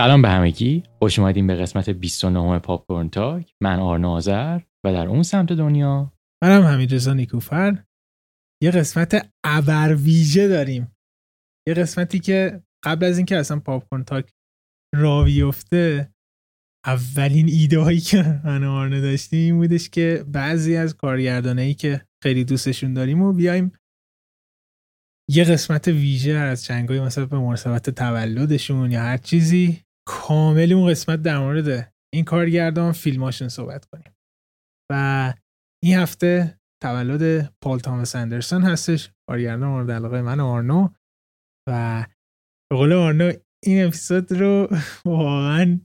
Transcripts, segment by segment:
سلام به همگی. خوش اومدیم به قسمت 29 پاپکورن تاک. من آرنا آذر و در اون سمت دنیا. منم حمید رضا نیکوفر. یه قسمت ابر ویژه داریم. یه قسمتی که قبل از اینکه اصلا پاپکورن تاک را بیفته اولین ایده هایی که من آرنا داشتیم این بودش که بعضی از کارگردانایی که خیلی دوستشون داریم و بیایم یه قسمت ویژه از چنگای مثلا به مناسبت تولدشون یا هر چیزی کامل اون قسمت در مورد این کارگردان فیلماشون صحبت کنیم. و این هفته تولد پال تامس اندرسون هستش کارگردان مورد علاقه من آرنو. و به قول آرنو این اپیزود رو واقعا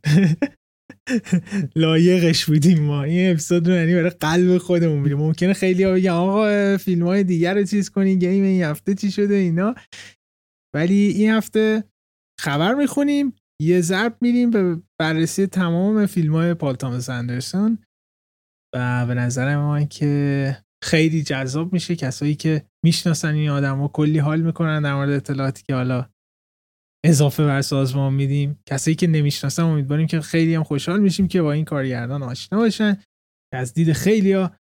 لایقش بودیم ما. این اپیزود رو یعنی برای قلب خودمون بودیم. ممکنه خیلی ها بگن آقا فیلم های دیگر رو چیز کنین گیم این هفته چی شده اینا؟ ولی این هفته خبر می‌خونیم. یه ضرب میریم به بررسی تمام فیلم های پال تامس اندرسون و به نظر ما که خیلی جذاب میشه کسایی که می‌شناسن این آدم ها کلی حال می‌کنن در مورد اطلاعاتی که حالا اضافه بر سازمان میدیم. کسایی که نمی‌شناسن امیدواریم که خیلی هم خوشحال میشیم که با این کارگردان آشنا باشن. که از دید خیلی ها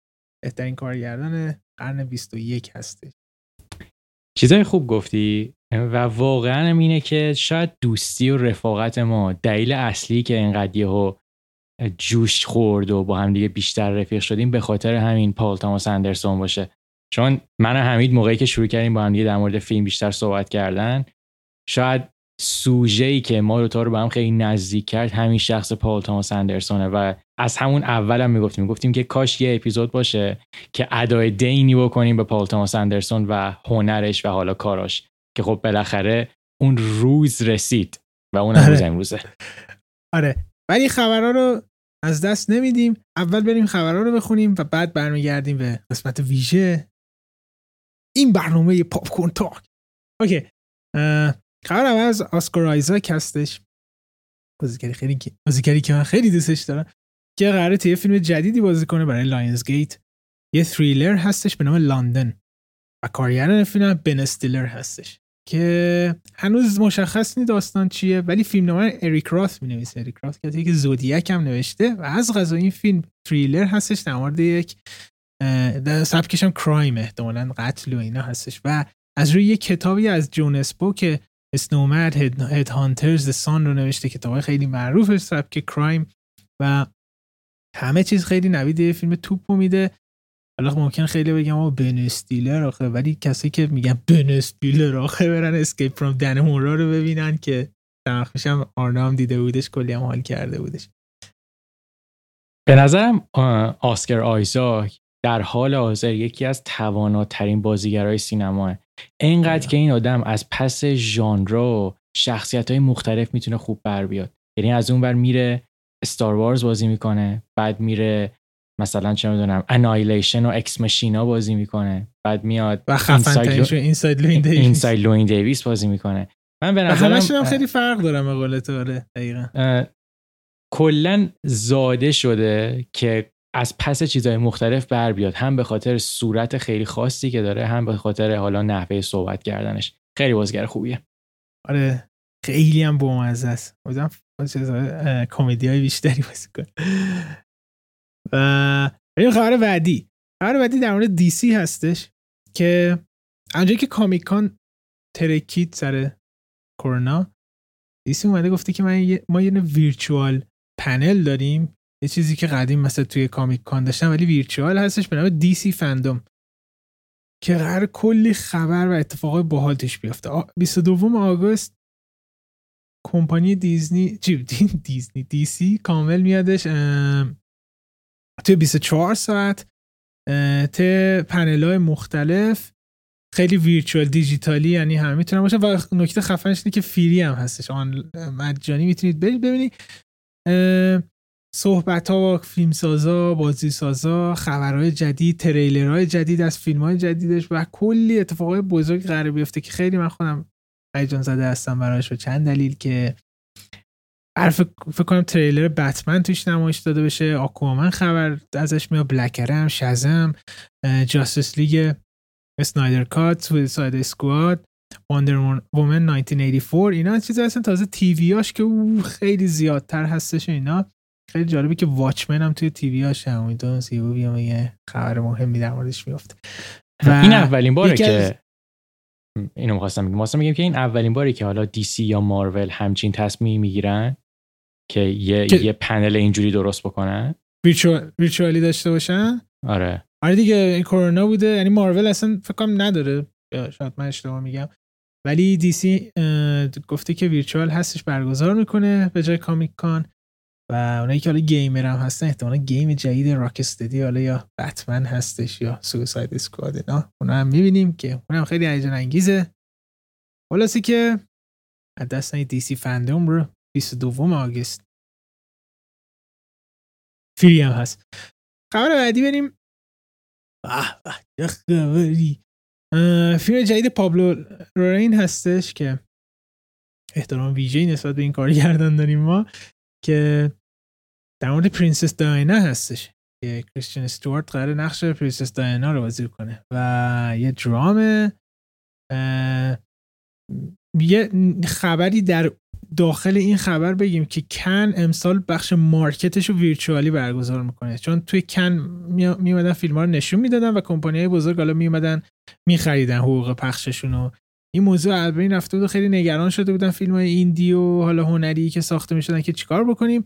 بهترین کارگردان قرن 21 هستش. چیزای خوب گفتی؟ و واقعا اینه که شاید دوستی و رفاقت ما دلیل اصلی که اینقدر یهو جوش خورد و با هم دیگه بیشتر رفیق شدیم به خاطر همین پال تاماس اندرسون باشه. چون من و حمید موقعی که شروع کردیم با هم دیگه در مورد فیلم بیشتر صحبت کردن شاید سوژه ای که ما دوتا رو به هم خیلی نزدیک کرد همین شخص پال تاماس اندرسونه و از همون اول هم می‌گفتیم گفتیم که کاش یه اپیزود باشه که ادای دینی بکنیم به پال تاماس اندرسون و هنرش و حالا کاراش. که خب بالاخره اون روز رسید و اون آره. روز امروزه. آره. ولی خبرها رو از دست نمیدیم. اول بریم خبرها رو بخونیم و بعد برمیگردیم به قسمت ویژه. این برنامه Popcorn Talk. okay. خبر اول از آسکار آیزاک هستش. بازیگری خیلی بازیگری که من خیلی دوستش دارم. که قراره توی فیلم جدیدی بازی کنه برای Lionsgate یه تریلر هستش به نام لندن و کارگردان فیلم بن استیلر هستش. که هنوز مشخص نی داستان چیه ولی فیلم نامه اریک راث می نویسه اریک راث که که Zodiac هم نوشته و از قضا این فیلم تریلر هستش در مورد یک در سبکش هم crime احتمالا قتل و اینا هستش. و از روی یک کتابی از یو نسبو که Snowman Headhunters Son رو نوشته کتاب خیلی معروف سبک crime و همه چیز خیلی نوید یه فیلم توپ میده. حالا ممکن خیلی بگم آقا بن استیلر آخه ولی کسی که میگن بن استیلر آخه برن Escape from Dannemora رو ببینن که میثم آرنا هم دیده بودش کلی هم حال کرده بودش. به نظرم آسکر آیزاک در حال حاضر یکی از تواناترین بازیگرای سینماه اینقدر که این آدم از پس ژانر و شخصیت های مختلف می‌تونه خوب بر بیاد. یعنی از اون بر میره Star Wars بازی می‌کنه بعد میره مثلا چه می‌دونم Annihilation و Ex Machina بازی می‌کنه بعد میاد و خفن Inside Llewyn Davis Inside Llewyn Davis بازی می‌کنه. من به همشون هم نظرم خیلی فرق دارم به قول تو آره دقیقا. کلا زاده شده که از پس چیزهای مختلف بر بیاد هم به خاطر صورت خیلی خاصی که داره هم به خاطر حالا نحوه صحبت کردنش. خیلی بازیگر خوبیه. آره خیلی هم بامزه است. کمدی های بیشتری بازی کن و بریم خبر بعدی. خبر بعدی در مورد دی سی هستش که اونجایی که کامیکان ترکید سر کرونا دی سی اومده گفته که من یه- ما یه ویرچوال پنل داریم یه چیزی که قدیم مثلا توی کامیک کان داشتن ولی ویرچوال هستش به نام دی سی فندوم. که قرار کلی خبر و اتفاقای باحال توش بیفته. آ- 22 آگوست کمپانی دیزنی چی؟ دی- دیزنی دی سی کامل میادش توی 24 ساعت ته پنل های مختلف خیلی ویرچوال دیجیتالی یعنی همه می‌تونن باشه و نکته خفنش اینه که فری هم هستش. آن مجانی می‌تونید برید ببینید. صحبت ها با فیلم سازا بازی سازا خبرهای جدید تریلرهای جدید از فیلم های جدیدش و کلی اتفاقای بزرگ قرار بیفته که خیلی من خودم هیجان زده هستم براش و چند دلیل که قرار فکر کنم تریلر بتمن توش نمایش داده بشه آکوامن خبر ازش میاد بلکرم شزم جاستس لیگ اسنایدر کات سویساید اسکواد واندر وومن 1984 اینا چیز اصلا تازه تیویاش که او خیلی زیادتر هستش اینا. خیلی جالبه که واچمن هم توی تیویاش هم. امیدوارم سیبو بیام یه خبر مهمی در موردش میفته. این اولین باره که اینو می‌خواستم بگم. واسه میگم که این اولین باری که حالا DC یا مارول همچین تصمیمی می‌گیرن که یه که... یه پنل اینجوری درست بکنن. ویچوالی داشته باشن؟ آره. آره دیگه این کرونا بوده. یعنی مارول اصلا فکر کنم نداره. شاید من اشتباه میگم. ولی DC گفته که virtual هستش برگزار می‌کنه به جای Comic-Con. و اونایی که حالا gamer هم هستن احتمالا game جدید Rocksteady حالا یا بتمن هستش یا Suicide Squad اینا اونا هم می‌بینیم که اونم خیلی هیجان انگیزه. خلاصی که از دست DC FanDome رو 22 August free هم هست. خبر بعدی بریم. به خبری؟ فیلم جدید پابلو لورین هستش که احترام ویژه‌ای نسبت به این کارگردان داریم ما که در مورد پرنسس دایانا هستش. که کریستین استوارت قرار نقش پرنسس دایانا رو بازی کنه و یه درام یه خبری در داخل این خبر بگیم که کن امسال بخش market ش رو virtual ی برگزار می‌کنه. چون توی کن میومدن فیلم ها رو نشون می‌دادن و کمپانی های بزرگ حالا میومدن میخریدن حقوق پخششون رو. این موضوع البته رفته بود و خیلی نگران شده بودن فیلم های indie و حالا هنری که ساخته می‌شدن که چیکار بکنیم.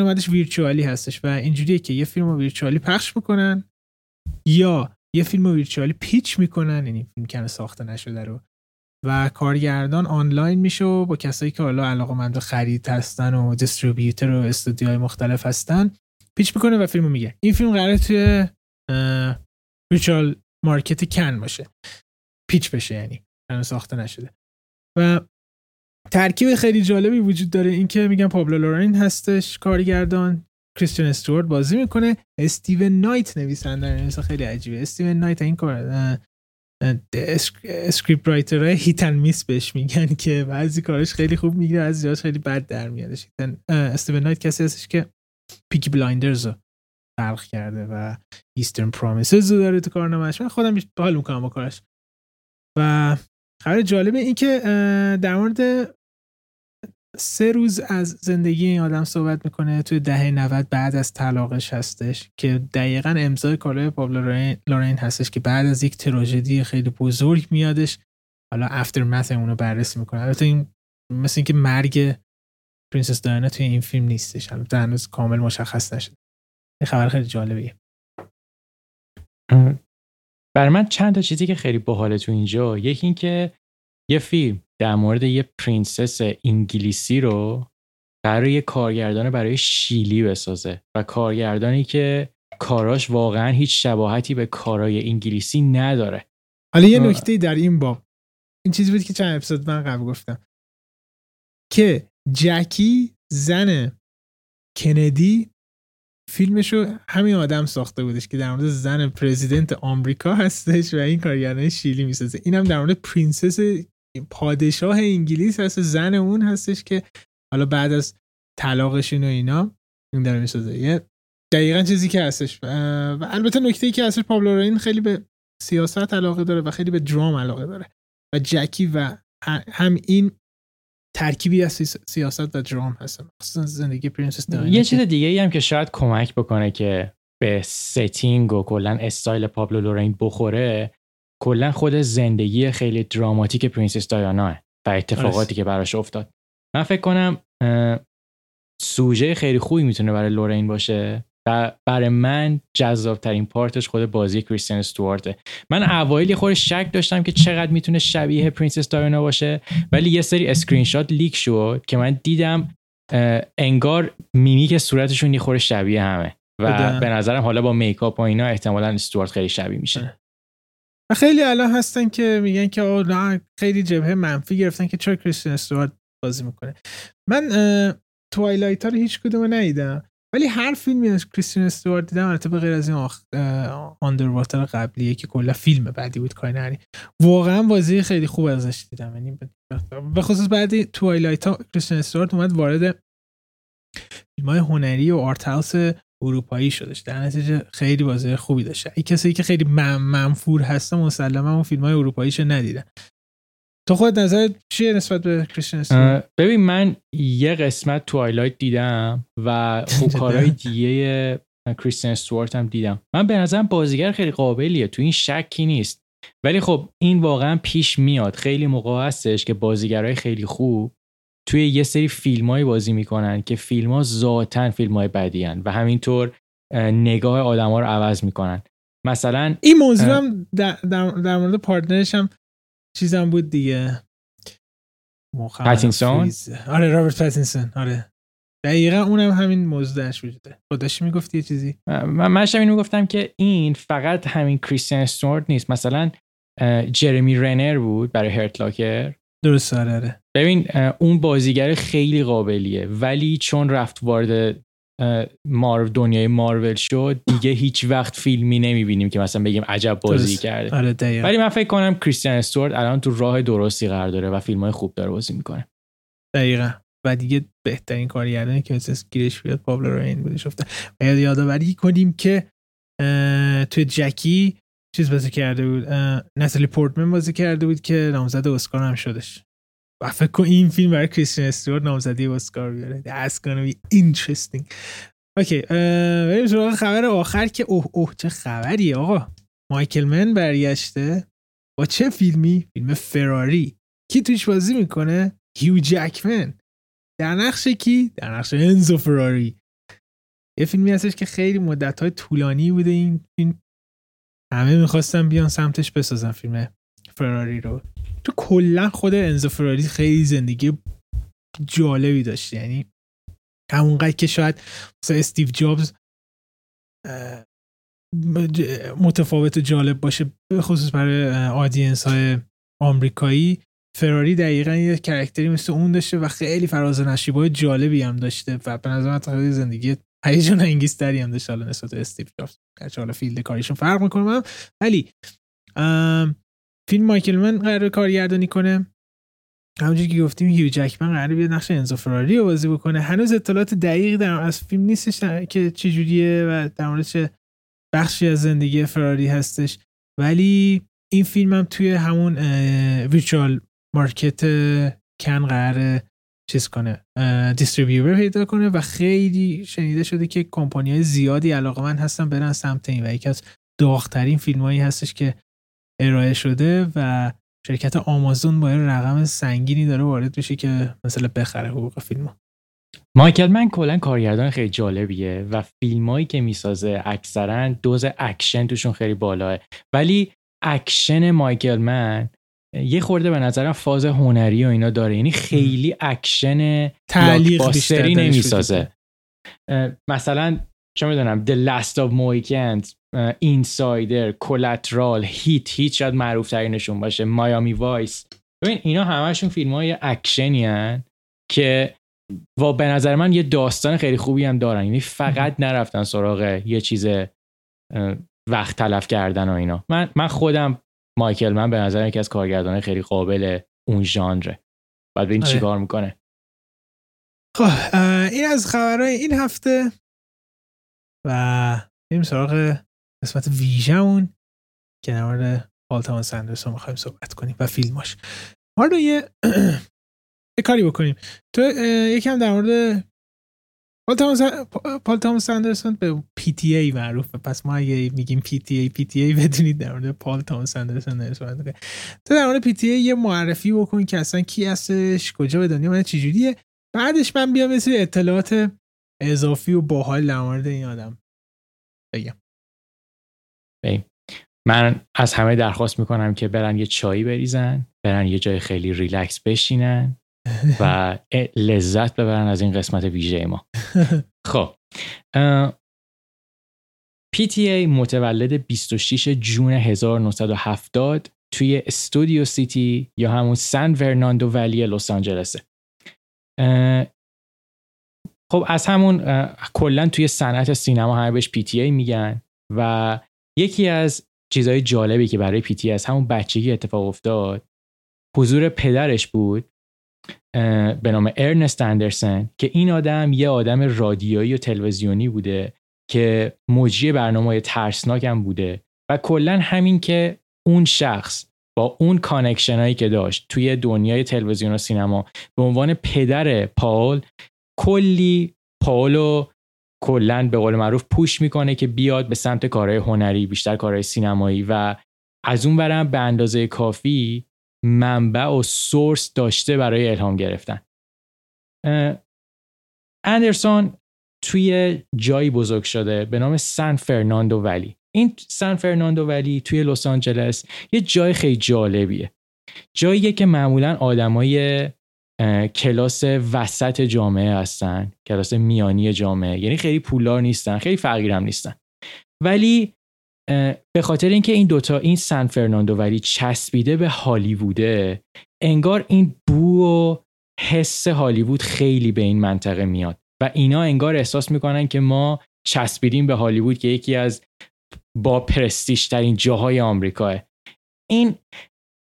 اومدش ویرچوالی هستش و اینجوریه که یه فیلم ویرچوالی پخش می‌کنن یا یه فیلم ویرچوالی پیچ می‌کنن یعنی فیلم کن ساخته نشده رو. و کارگردان آنلاین میشه و با کسایی که حالا علاقه خرید هستن و دیستریبیوتر و استودیوهای مختلف هستن پیچ می‌کنه و فیلمو میگه این فیلم قراره توی ویچوال مارکت کن باشه. پیچ بشه یعنی. ساخته نشده. و ترکیب خیلی جالبی وجود داره. اینکه میگم پابلو لورین هستش کارگردان. کریستین استوارت بازی می‌کنه. استیون نایت نویسنده. خیلی عجیبه. استیون نایت این کار script writer hit and miss بهش میگن که بعضی کارش خیلی خوب می‌گیره یه جاش خیلی بد در میادش. استیون نایت کسی هستش که Peaky Blinders رو خلق کرده و Eastern Promises رو داره تو کارنامهش من خودم حال می‌کنم با کارش. و خبر جالبه این که در مورد سه روز از زندگی این آدم صحبت می‌کنه توی دهه 90 بعد از طلاقش هستش که دقیقا امضای کارای پابلو لورین هستش که بعد از یک تراژدی خیلی بزرگ میادش حالا aftermath اونو بررسی می‌کنه. البته این مثل اینکه مرگ پرنسس دایانا توی این فیلم نیستش البته هنوز کامل مشخص نشده. این خبر خیلی جالبیه. برای من چند تا چیزی که خیلی باحاله تو اینجا یکی اینکه یه فیلم در مورد یه پرنسس انگلیسی رو برای یه کارگردان برای شیلی بسازه و کارگردانی که کاراش واقعا هیچ شباهتی به کارای انگلیسی نداره. حالا یه نکته در این باب. این چیزی بود که چند اپیزود من قبل گفتم. که جکی زن کندی فیلمشو همین آدم ساخته بودش که در مورد زن president آمریکا هستش و این کارگردان شیلی می‌سازه. اینم در مورد پرنسس پادشاه انگلیس هست زن اون هستش که حالا بعد از طلاقشون و اینا این داره می‌سازه. یه دقیقا چیزی که هستش. و البته نکته ای که هستش پابلو لورین خیلی به سیاست علاقه داره و خیلی به درام علاقه داره. و جکی و هم این ترکیبی از سیاست و درام هست خصوصا زندگی پرنسس یه چیز دیگه ای هم که شاید کمک بکنه که به setting و کلا استایل پابلو لورین بخوره کلا خود زندگی خیلی دراماتیک پرنسس دایانا و اتفاقاتی که براش افتاد. من فکر کنم سوژه خیلی خوبی می‌تونه برای لورین باشه و برای من جذاب ترین part ش خود بازی کریستین استوارته. من اوایل خود شک داشتم که چقدر می‌تونه شبیه پرنسس دایانا باشه ولی یه سری screenshot leak شد که من دیدم انگار میمیک صورتشون یه خور شبیه همه و به نظرم حالا با makeup و اینا احتمالا استوارت خیلی شبیه میشه. خیلی الان هستن که میگن که نه خیلی جبهه منفی گرفتن که چرا کریستین استوارت بازی می‌کنه. من Twilight ها رو هیچ کدوم ندیدم. ولی هر فیلمی از کریستین استوارت دیدم البته به غیر از این آخ... Underwater قبلیه که کلا فیلم بعدی بود کاری نداریم واقعا بازی خیلی خوب ازش دیدم. یعنی به خصوص بعد Twilight ها کریستین استوارت اومد وارد فیلم های هنری و art house اروپایی شدش. در نتیجه خیلی بازی خوبی داشته ای کسی که خیلی منفور هسته مسلما اون فیلم های اروپاییش ندیدن. تو خود نظر چیه نسبت به کریستین ببین من یه قسمت Twilight دیدم و کارهای دیگه کریستین استوارت هم دیدم. من به نظرم بازیگر خیلی قابلیه. تو این شکی نیست. ولی خب این واقعا پیش میاد. خیلی موقع هستش که بازیگرای خیلی خوب توی یه سری فیلمایی بازی می‌کنن که فیلم ها ذاتا فیلم های بدی هن و همینطور نگاه آدما رو عوض می‌کنن. مثلا این موضوع هم در, در, مورد partner ش هم چیزم بود دیگه. پاتینسون؟ آره رابرت پاتینسون. آره. دقیقا اونم همین موضوع درش وجوده خودش می‌گفتی یه چیزی. من من اینو می‌گفتم که این فقط همین کریستیان استورت نیست. مثلا جرمی رنر بود برای هرت لاکر. درست آره, آره. ببین اون بازیگر خیلی قابلیه. ولی چون رفت وارد مارو دنیای مارول شد دیگه هیچ وقت فیلمی نمی‌بینیم که مثلا بگیم عجب بازی کرده. آره ولی من فکر کنم کریستیان استورت الان تو راه درستی قرار داره و فیلم های خوب داره بازی می‌کنه. دقیقا. و دیگه بهترین کارگردانی که مثل گیرش بیاد پابلو راین بودش. افته و یادآوری کنیم که توی جکی چیز بازی کرده بود. نسلی پورتمن بازی کرده بود که نامزد اسکار هم شدش. و فکر کن این فیلم برای کریستین استوارت نامزدی اسکار بیاره. That's gonna be interesting. اوکی بریم سراغ خبر آخر که اوه اوه چه خبریه آقا. مایکل من برگشته با چه فیلمی؟ فیلم فراری. کی توش بازی می‌کنه؟ هیو جکمن. در نقش کی؟ در نقش انزو فراری. یه فیلمی هستش که خیلی مدت های طولانی بوده این فیلم. همه می‌خواستن بیان سمتش بسازن فیلم فراری رو. تو کلا خود انزو فراری خیلی زندگی جالبی داشته یعنی همونقدر که شاید مثلا استیو جابز متفاوت و جالب باشه خصوص برای audience های آمریکایی فراری دقیقا یه character ی مثل اون داشته و خیلی فراز نشیبای جالبی هم داشته و به نظر من زندگی هیجان انگیزتری هم داشته حالا نسبت استیو جابز. حالا field کاریشون فرق می‌کنه ولی فیلم مایکل من قرار کارگردانی کنه. همونجوری که گفتیم هیو جکمن قرار بیاد نقش انزو فراری رو بازی بکنه. هنوز اطلاعات دقیق در از فیلم نیستش که چجوریه و در مورد چه بخشی از زندگی فراری هستش. ولی این فیلم هم توی همون ویچوال مارکت کن قرار چیز کنه دیستریبیور پیدا کنه و خیلی شنیده شده که کمپانی های زیادی علاقه من هستن برن سمت این و یکی از داغترین فیلم هایی هستش که ارائه شده و شرکت آمازون با رقم سنگینی داره وارد بشه که مثلا بخره حقوق فیلم مایکل من کلا کارگردان خیلی جالبیه و فیلمایی که می‌سازه اکثرا دوز اکشن توشون خیلی بالاه. ولی اکشن مایکل من یه خورده به نظرم فاز هنری و اینا داره. یعنی خیلی اکشن باستری نمی‌سازه. مثلا چه می‌دونم The Last of Mohicans Insider Collateral Heat Heat شاید معروف ترینشون باشه. Miami Vice ببین اینا همشون فیلم های اکشنی که و به نظر من یه داستان خیلی خوبی هم دارن. یعنی فقط نرفتن سراغ یه چیز وقت تلف کردن و اینا. من من خودم مایکل من به نظر یکی از کارگردان خیلی قابل اون ژانره. بعد ببین چیکار آره. می‌کنه. خب این از خبرهای این هفته و بریم سراغ قسمت ویژمون که در مورد پال تاماس اندرسون می‌خوایم صحبت کنیم و فیلماش. حالا یه کاری بکنیم. تو یکم در مورد پال تاماس اندرسون به PTA معروفه. پس ما اگه میگیم پی تی ای پی تی ای بدونید در مورد پال تاماس اندرسون تو در مورد PTA یه معرفی بکن که اصلا کی هستش کجا به دنیا من چجوریه بعدش من بیام مثل اطلاعات اضافی و باحال در مورد این آدم بگم. من از همه درخواست می‌کنم که برن یه چایی بریزن برن یه جای خیلی ریلکس بشینن و لذت ببرن از این قسمت ویژه ما. خب PTA متولد 26 June 1970 توی استودیو سیتی یا همون سن فرناندو ولی لس آنجلسه. خب از همون کلا توی صنعت سینما همه بهش PTA میگن و یکی از چیزهای جالبی که برای PTA از همون بچگی اتفاق افتاد حضور پدرش بود به نام ارنست اندرسن که این آدم یه آدم رادیویی و تلویزیونی بوده که مجری برنامه ترسناک هم بوده و کلا همین که اون شخص با اون connection هایی که داشت توی دنیای تلویزیون و سینما به عنوان پدر پاول کلی پاولو کلا به قول معروف push می‌کنه که بیاد به سمت کارهای هنری بیشتر کارهای سینمایی. و از اون ورم به اندازه کافی منبع و source داشته برای الهام گرفتن. اندرسون توی جایی بزرگ شده به نام سن فرناندو ولی. این سن فرناندو ولی توی لس آنجلس یه جای خیلی جالبیه. جاییه که معمولا آدمای کلاس وسط جامعه هستن کلاس میانی جامعه. یعنی خیلی پولدار نیستن خیلی فقیرم نیستن. ولی به خاطر اینکه این دوتا این سن فرناندو ولی چسبیده به هالیووده انگار این بو و حس هالیوود خیلی به این منطقه میاد. و اینا انگار احساس می‌کنن که ما چسبیدیم به هالیوود که یکی از با پرستیش ترین جاهای آمریکاه. این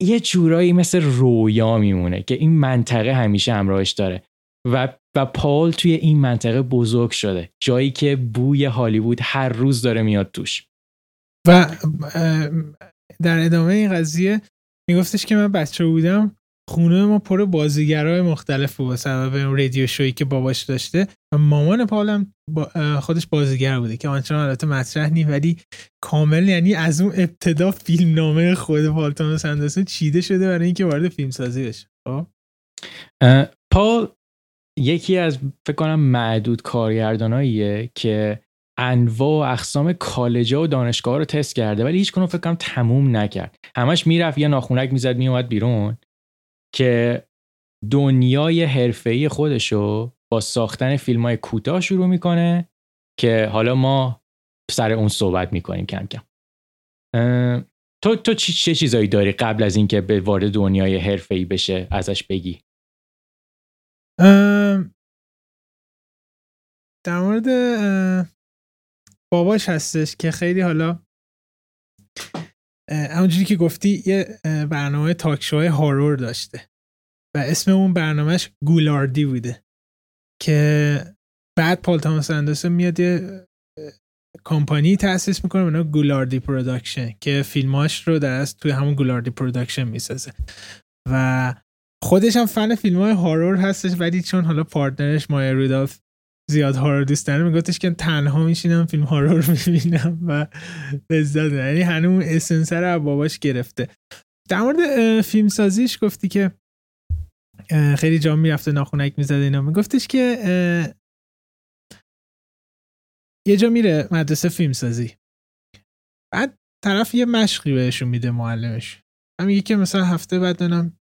یه جورایی مثل رویا میمونه که این منطقه همیشه همراهش داره. و و پال توی این منطقه بزرگ شده. جایی که بوی هالیوود هر روز داره میاد توش. و در ادامه این قضیه میگفتش که من بچه بودم خونه ما پر بازیگرای مختلف بود. سبب اون رادیو شویی که باباش داشته و مامان پالم با خودش بازیگر بوده که آنچنان البته مطرح نی ولی کامل یعنی از اون ابتدا فیلم نامه خود پال تامس اندرسون چیده شده برای اینکه وارد فیلم سازی بشه. خب؟ پال یکی از فکر کنم معدود کارگرداناییه که انواع و اقسام کالجا و دانشگاه رو تست کرده ولی هیچ کنون فکر کنم تموم نکرد. همش می‌رفت یه ناخونک می‌زد میومد بیرون. که دنیای حرفه‌ای خودشو با ساختن فیلم های کوتاه شروع می‌کنه که حالا ما سر اون صحبت می‌کنیم کم کم. تو تو چه چیزایی داری قبل از اینکه به وارد دنیای حرفه‌ای بشه ازش بگی؟ در مورد باباش هستش که خیلی حالا همونجوری که گفتی یه برنامه talk show های horror داشته و اسم اون برنامهش گولاردی بوده که بعد پال تاماس اندرسون میاد یه کمپانی تاسیس می‌کنه به نام گولاردی Production که فیلماش رو در از توی همون گولاردی Production می‌سازه و خودش هم فن فیلم های horror هستش ولی چون حالا partner ش مایا رودالف زیاد horror دوست داره میگفتش که تنها میشینم فیلم horror می‌بینم و لذت یعنی هنوز اسنسر رو باباش گرفته. در مورد فیلم سازیش گفتی که خیلی جا می‌رفته ناخونک می‌زده اینا. میگفتش که یه جا میره مدرسه فیلم سازی بعد طرف یه مشقی بهشون میده معلمش. هم میگه که مثلا هفته بعد دارم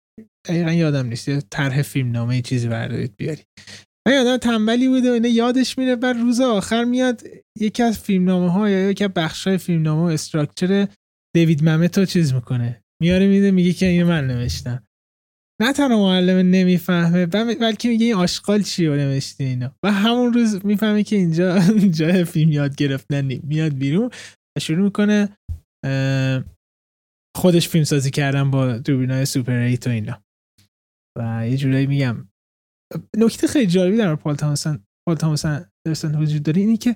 دقیقا یادم نیست یه طرح فیلم نامه چیزی بردارید بیاری من یادم تنبلی بوده و اینه یادش میره بعد روز آخر میاد یکی از فیلم نامه ها یا یکی از بخش های فیلم نامه و استراکچر دیوید ممتو چیز می‌کنه. میاره میده میگه که اینو من نوشتم. نه تنها معلم نمی‌فهمه بلکه میگه این آشغال چی رو نوشته اینا و همون روز می‌فهمه که اینجا جای فیلم یاد گرفتن میاد بیرون و شروع می‌کنه خودش فیلم سازی کردن با دوربینای سوپر ایت و اینا. و یه جورایی میگم نکته خیلی جالبی در پال تامسن پال تامسن وجود داره اینی که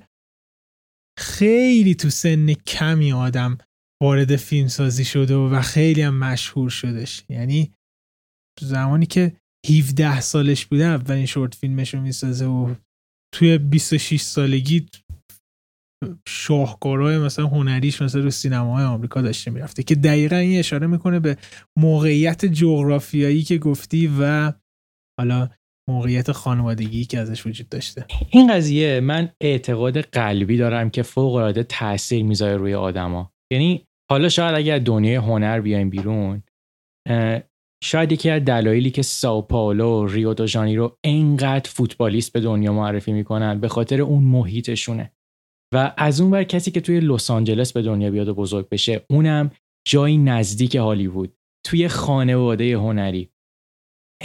خیلی تو سن کمی آدم وارد فیلم سازی شده و خیلی هم مشهور شدش. یعنی زمانی که 17 سالش بوده اولین شورت فیلمش رو می‌سازه و توی 26 سالگی شاهکارهای مثلا هنریش مثلا رو سینماهای آمریکا داشته می‌رفته که دقیقا این اشاره می‌کنه به موقعیت جغرافیایی که گفتی و حالا موقعیت خانوادگی که ازش وجود داشته. این قضیه من اعتقاد قلبی دارم که فوق العاده تاثیر می‌ذاره روی آدما. یعنی حالا شاید اگر دنیای هنر بیایم بیرون شاید یکی از دلایلی که ساو پائولو ریو دو رو انقدر فوتبالیست به دنیا معرفی می‌کنن به خاطر اون محیطشونه. و از اون بر کسی که توی لس آنجلس به دنیا بیاد و بزرگ بشه اونم جایی نزدیک هالیوود توی خانواده هنری.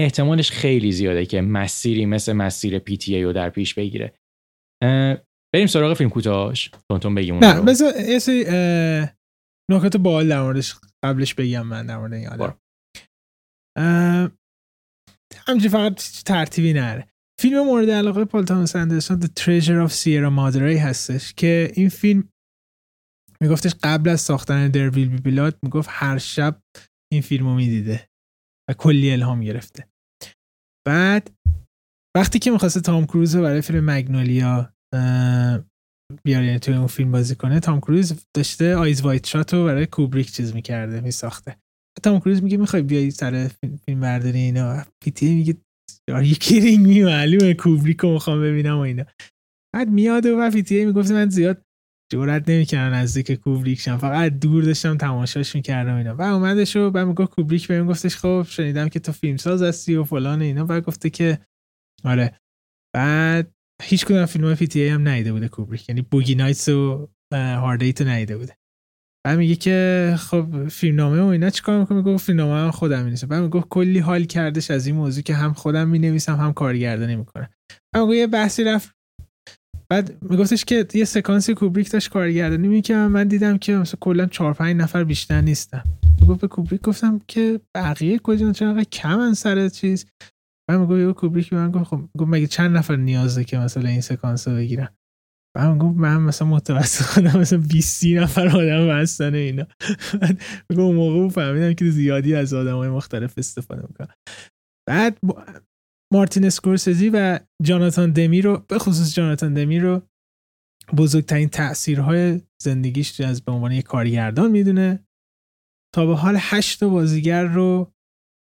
احتمالش خیلی زیاده که مسیری مثل مسیر پی تی ای رو در پیش بگیره. بریم سراغ فیلم کوتاهش تونتون بگیم نه بذار یه سری نکات بال در موردش قبلش بگم من در مورد این آدم فقط ترتیبی نره. فیلم مورد علاقه پال تامس اندرسون The Treasure of Sierra Madre هستش که این فیلم میگفتش قبل از ساختن There Will Be می‌گفت هر شب این فیلم رو می‌دیده و کلی الهام گرفته. بعد وقتی که می‌خواسته تام کروز برای فیلم Magnolia بیاره یعنی توی اون فیلم بازی کنه تام کروز داشته Eyes Wide Shut رو برای کوبریک چیز می‌کرده میساخته. تام کروز میگه می‌خوای بیای سر فیلم برداری اینا؟ PTA میگه you kidding me معلومه کوبریک رو می‌خوام ببینم و اینا. بعد میاد و پیتی می‌گفت من زیاد جورت نمی‌کردم نزدیک کوبریک شم فقط دور داشتم تماشاش می‌کردم اینا. و اومدش و بعد می‌گفت کوبریک بهم گفتش خب شنیدم که تو فیلم ساز هستی و فلان اینا. بعد گفته که آره. بعد هیچ کدوم فیلم های پی هم نیده بوده کوبریک. یعنی بوگی نایتس و هارد ایت نیده بوده. بعد میگه که خب فیلم نامه و اینا چیکار می‌کنه؟ میگه فیلم نامه هم خودم می‌نویسم. بعد میگه کلی حال کردش از این موضوع که هم خودم می‌نویسم هم کارگردانی می‌کنه. بعد یه بحثی رفت بعد میگفتش که یه سکانسی کوبریک داشت کارگردانی می‌کنم من دیدم که مثلا کلا 4 5 نفر بیشتر نیستم می‌گفت به کوبریک گفتم که بقیه کجا چرا کمن سر چیز؟ می‌گفت یه کوبریک من گفت خب مگه چند نفر نیازه که مثلا این سکانس رو بگیرن؟ بعد گفت من مثلا متوسط خودم مثلا 20 نفر آدم هستن اینا. بعد اون موقع فهمیدم که زیادی از آدم های مختلف استفاده می‌کنن. بعد مارتین اسکورسزی و جاناتان دمی رو به خصوص جاناتان دمی رو بزرگترین تاثیرهای زندگیش از به عنوان یک کارگردان می‌دونه. تا به حال هشت بازیگر رو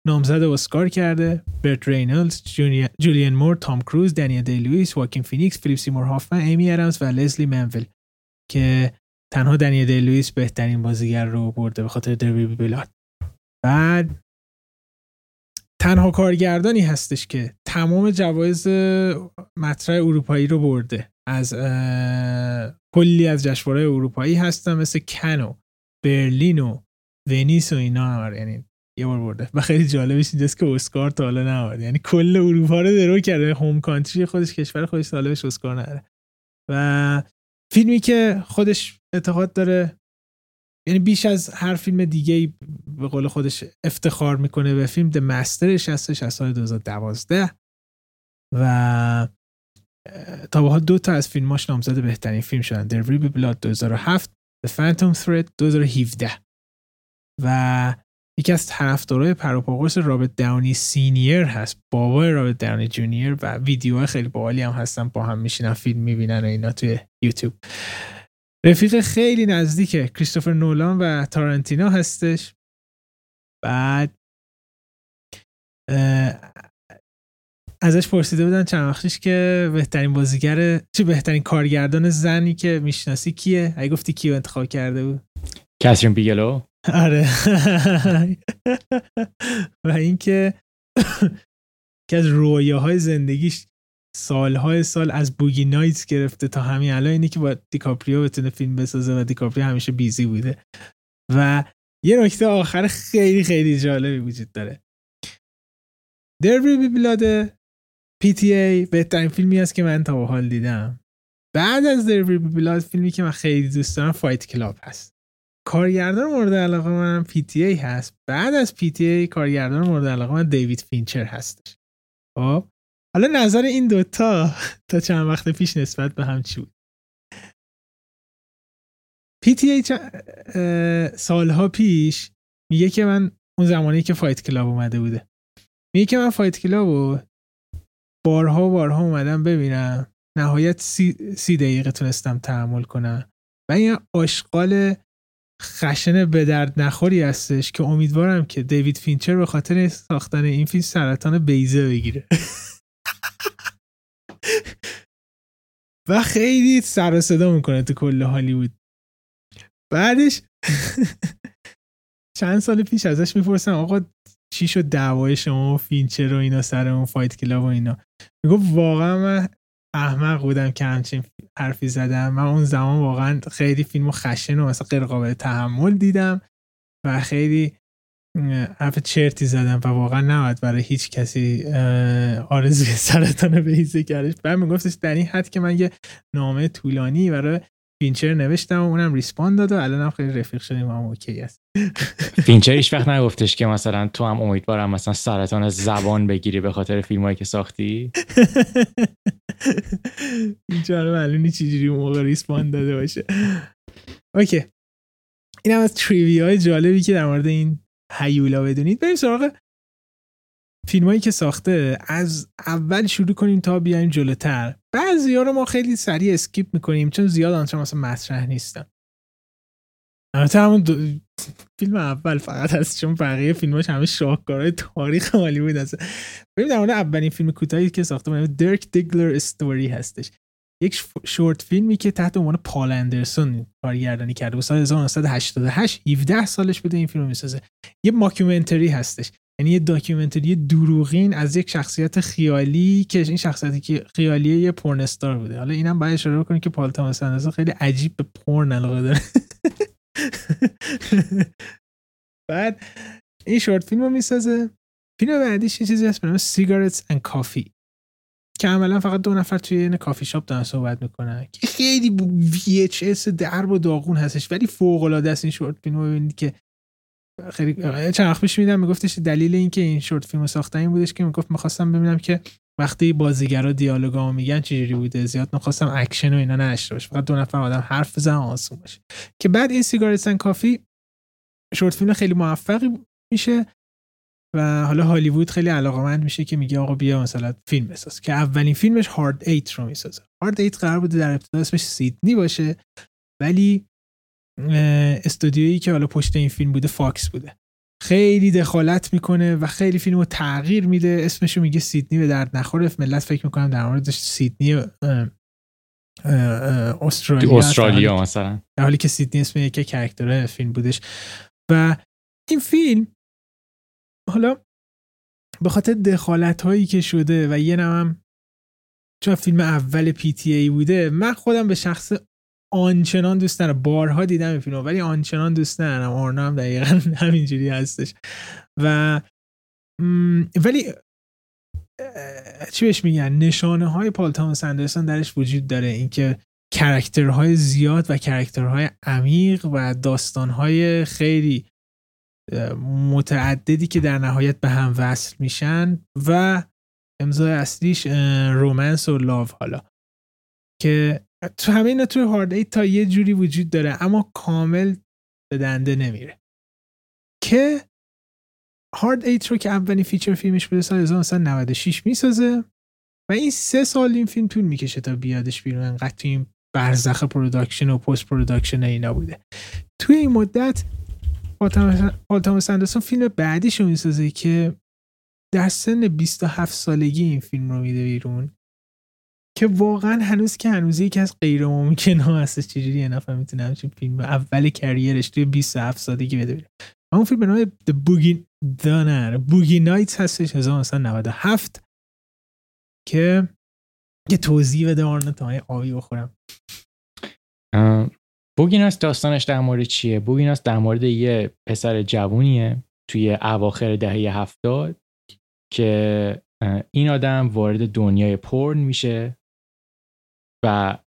نامزد اسکار کرده. برت رینالدز جولین مور تام کروز دنیل دی لوئیس واکین فینیکس فیلیپ سیمور هافمن امی ادمز و لزلی منویل که تنها دنیل دی لوئیس بهترین بازیگر رو برده به خاطر There Will Be Blood. بعد تنها کارگردانی هستش که تمام جوایز مطرح اروپایی رو برده. از کلی از جشنواره‌های اروپایی هستن مثل کنو برلین و ونیس و اینا یعنی یه بار برده. و خیلی جالبش اینجاست که اسکار تا حالا نبرد یعنی کل اروپا رو درو کرده. هوم کانتری خودش کشور خودش سالش اسکار نداره. و فیلمی که خودش اعتقاد داره یعنی بیش از هر فیلم دیگه به قول خودش افتخار می‌کنه به فیلم The Master ش هستش از سال 2012 و تا به دو تا از فیلماش نامزد بهترین فیلم شدن. There Will Be Blood 2007 The Phantom Thread 2017 و یکی از طرفدارای پروپاقرص رابرت داونی سینیر هست. بابای رابرت داونی جونیور و ویدیوهای خیلی باحالی هم هستن با هم میشینن فیلم می‌بینن و اینا توی یوتیوب. رفیق خیلی نزدیک کریستوفر نولان و تارانتینا هستش. بعد ازش پرسیده بودن چند وقتش که بهترین بازیگر چه بهترین کارگردان زنی که می‌شناسی کیه؟ اگه گفتی کیو انتخاب کرده بود؟ کسرین بیگلو. آره. و اینکه که از رویاهای زندگیش سالهای سال از Boogie Nights گرفته تا همین الان. اینی که با دیکاپریو بتونه فیلم بسازه و دیکاپریو همیشه busy بوده. و یه نکته آخر خیلی خیلی جالبی وجود داره. There Will Be Blood PTA بهترین فیلمی است که من تا به حال دیدم. بعد از There Will Be Blood فیلمی که من خیلی دوست دارم Fight Club هست. کارگردان مورد علاقه من PTA هست. بعد از PTA کارگردان مورد علاقه من دیوید فینچر هستش. خب؟ حالا نظر این دوتا تا چند وقت پیش نسبت به هم چی بود؟ PTA سالها پیش میگه که من اون زمانی که Fight Club اومده بوده. میگه که من Fight Club رو بارها و بارها اومدم ببینم. نهایت سی, سی دقیقه تونستم تحمل کنم. و این آشغال خشن به درد نخوری هستش که امیدوارم که دیوید فینچر به خاطر ساختن این فیلم سرطان بیضه بگیره. و خیلی سر و صدا می‌کنه تو کل هالیوود. بعدش چند سال پیش ازش می‌پرسم آقا چی شد دعوای شما و فینچر و اینا سر اون Fight Club و اینا؟ میگه واقعا من احمق بودم که همچین حرفی زدم من اون زمان واقعا خیلی فیلم خشن و مثلا غیر قابل تحمل دیدم و خیلی حرف چرتی زدم و واقعا نباید برای هیچ کسی آرزوی سرطان بیضه کردش بعد میگفتش در این حد که من یه نامه طولانی برای فینچر نوشتم و اونم respond داد و الان خیلی رفیق شدیم هم okay است. فینچر هیچ وقت نگفتش که مثلا تو هم امیدوارم مثلا سرطان زبان بگیری به خاطر فیلم هایی که ساختی؟ فینچر معلوم نی چجوری موقع respond داده باشه. Okay. این هم از trivia های جالبی که در مورد این هیولا بدونید بریم سراغ فیلمایی که ساخته. از اول شروع کنیم تا بیایم جلوتر. بعضی ها رو ما خیلی سریع skip می‌کنیم چون زیاد آنچنان مثلا مطرح نیستن. البته همون فیلم اول فقط هست چون بقیه فیلماش همه شاهکارهای تاریخ هالیوود هست ببین در اولین فیلم کوتاهی که ساخته The Dirk Diggler Story هستش. یک short film ی که تحت عنوان پال اندرسون کارگردانی کرده بود. سال 1988 17 سالش بوده این فیلم می‌سازه. یه mockumentary هستش. یعنی یه documentary دروغین از یک شخصیت خیالی که این شخصیتی که خیالی یه pornstar بوده. حالا اینم باید اشاره کنیم که پال تاماس خیلی عجیب به پورن علاقه داره. بعد این short film رو می‌سازه. فیلم بعدیش یه چیزی هست به نام Cigarettes and Coffee که عملا فقط دو نفر توی این کافی شاپ دارن صحبت می‌کنن. که خیلی VHS درب و داغون هستش ولی فوق العاده است این short film ببینید که خیلی چند وقت پیش می‌دیدم میگفتش دلیل اینکه این short film ساختن این بودش که می‌گفت می‌خواستم ببینم که وقتی بازیگرا دیالوگا میگن چجوری بوده. زیاد می‌خواستم اکشن و اینا نشته باشه. فقط دو نفر آدم حرف بزنن آسون باشه. که بعد این Cigarettes and Coffee short film خیلی موفقی میشه. و حالا هالیوود خیلی علاقمند میشه که میگه آقا بیا مثلا فیلم بساز. که اولین فیلمش Hard Eight رو می‌سازه. Hard Eight قرار بوده در ابتدا اسمش سیدنی باشه ولی استودیویی که حالا پشت این فیلم بوده فاکس بوده. خیلی دخالت می‌کنه و خیلی فیلم رو تغییر میده. اسمشو میگه سیدنی به درد نخوره. ملت فکر می‌کنم در مورد سیدنی استرالیا استرالیا مثلا. در حالی که سیدنی اسم یکی character فیلم بودش. و این فیلم حالا به خاطر دخالت هایی که شده و یه نمم چون فیلم اول پی تی ای بوده من خودم به شخص آنچنان دوست ندارم. بارها دیدم این فیلم ولی آنچنان دوست ندارم. آرنا هم دقیقا همینجوری هستش. و ولی چی بهش میگن؟ نشانه های پال تاماس اندرسون درش وجود داره. اینکه character های زیاد و character های عمیق و داستانهای خیلی متعددی که در نهایت به هم وصل میشن و امضای اصلیش romance و love حالا. که تو همه اینا توی Hard Eight تا یه جوری وجود داره اما کامل به دنده نمیره. که Hard Eight رو که اولین feature film ش بوده سال 1996 می‌سازه و این سه سال این فیلم طول می‌کشه تا بیادش بیرون انقدر تو این برزخ production و post production اینا بوده. توی این مدت پال تامس فیلم بعدیش رو می‌سازه که در سن 27 سالگی این فیلم رو میده بیرون. که واقعا هنوز که هنوز یکی از غیر ممکن ها هستش چجوری یه نفر می‌تونه همچین فیلم اول career ش توی 27 سالگی بده بیرون. اون فیلم به نام The Boogie دانر بوگی نایتس هستش 1997 که یه توضیح بده آرنا تا آبی بخورم. بوگیناس داستانش در مورد چیه؟ بوگیناس در مورد یه پسر جوونیه توی اواخر دهه هفتاد که این آدم وارد دنیای پرن میشه و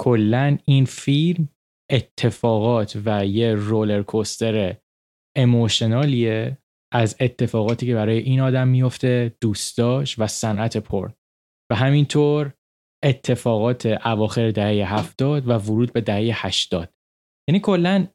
کلا این فیلم اتفاقات و یه رولر کوستر اموشنالیه از اتفاقاتی که برای این آدم میفته دوستاش و صنعت پرن و همینطور اتفاقات اواخر دهه هفتاد و ورود به دهه هشتاد. یعنی کلا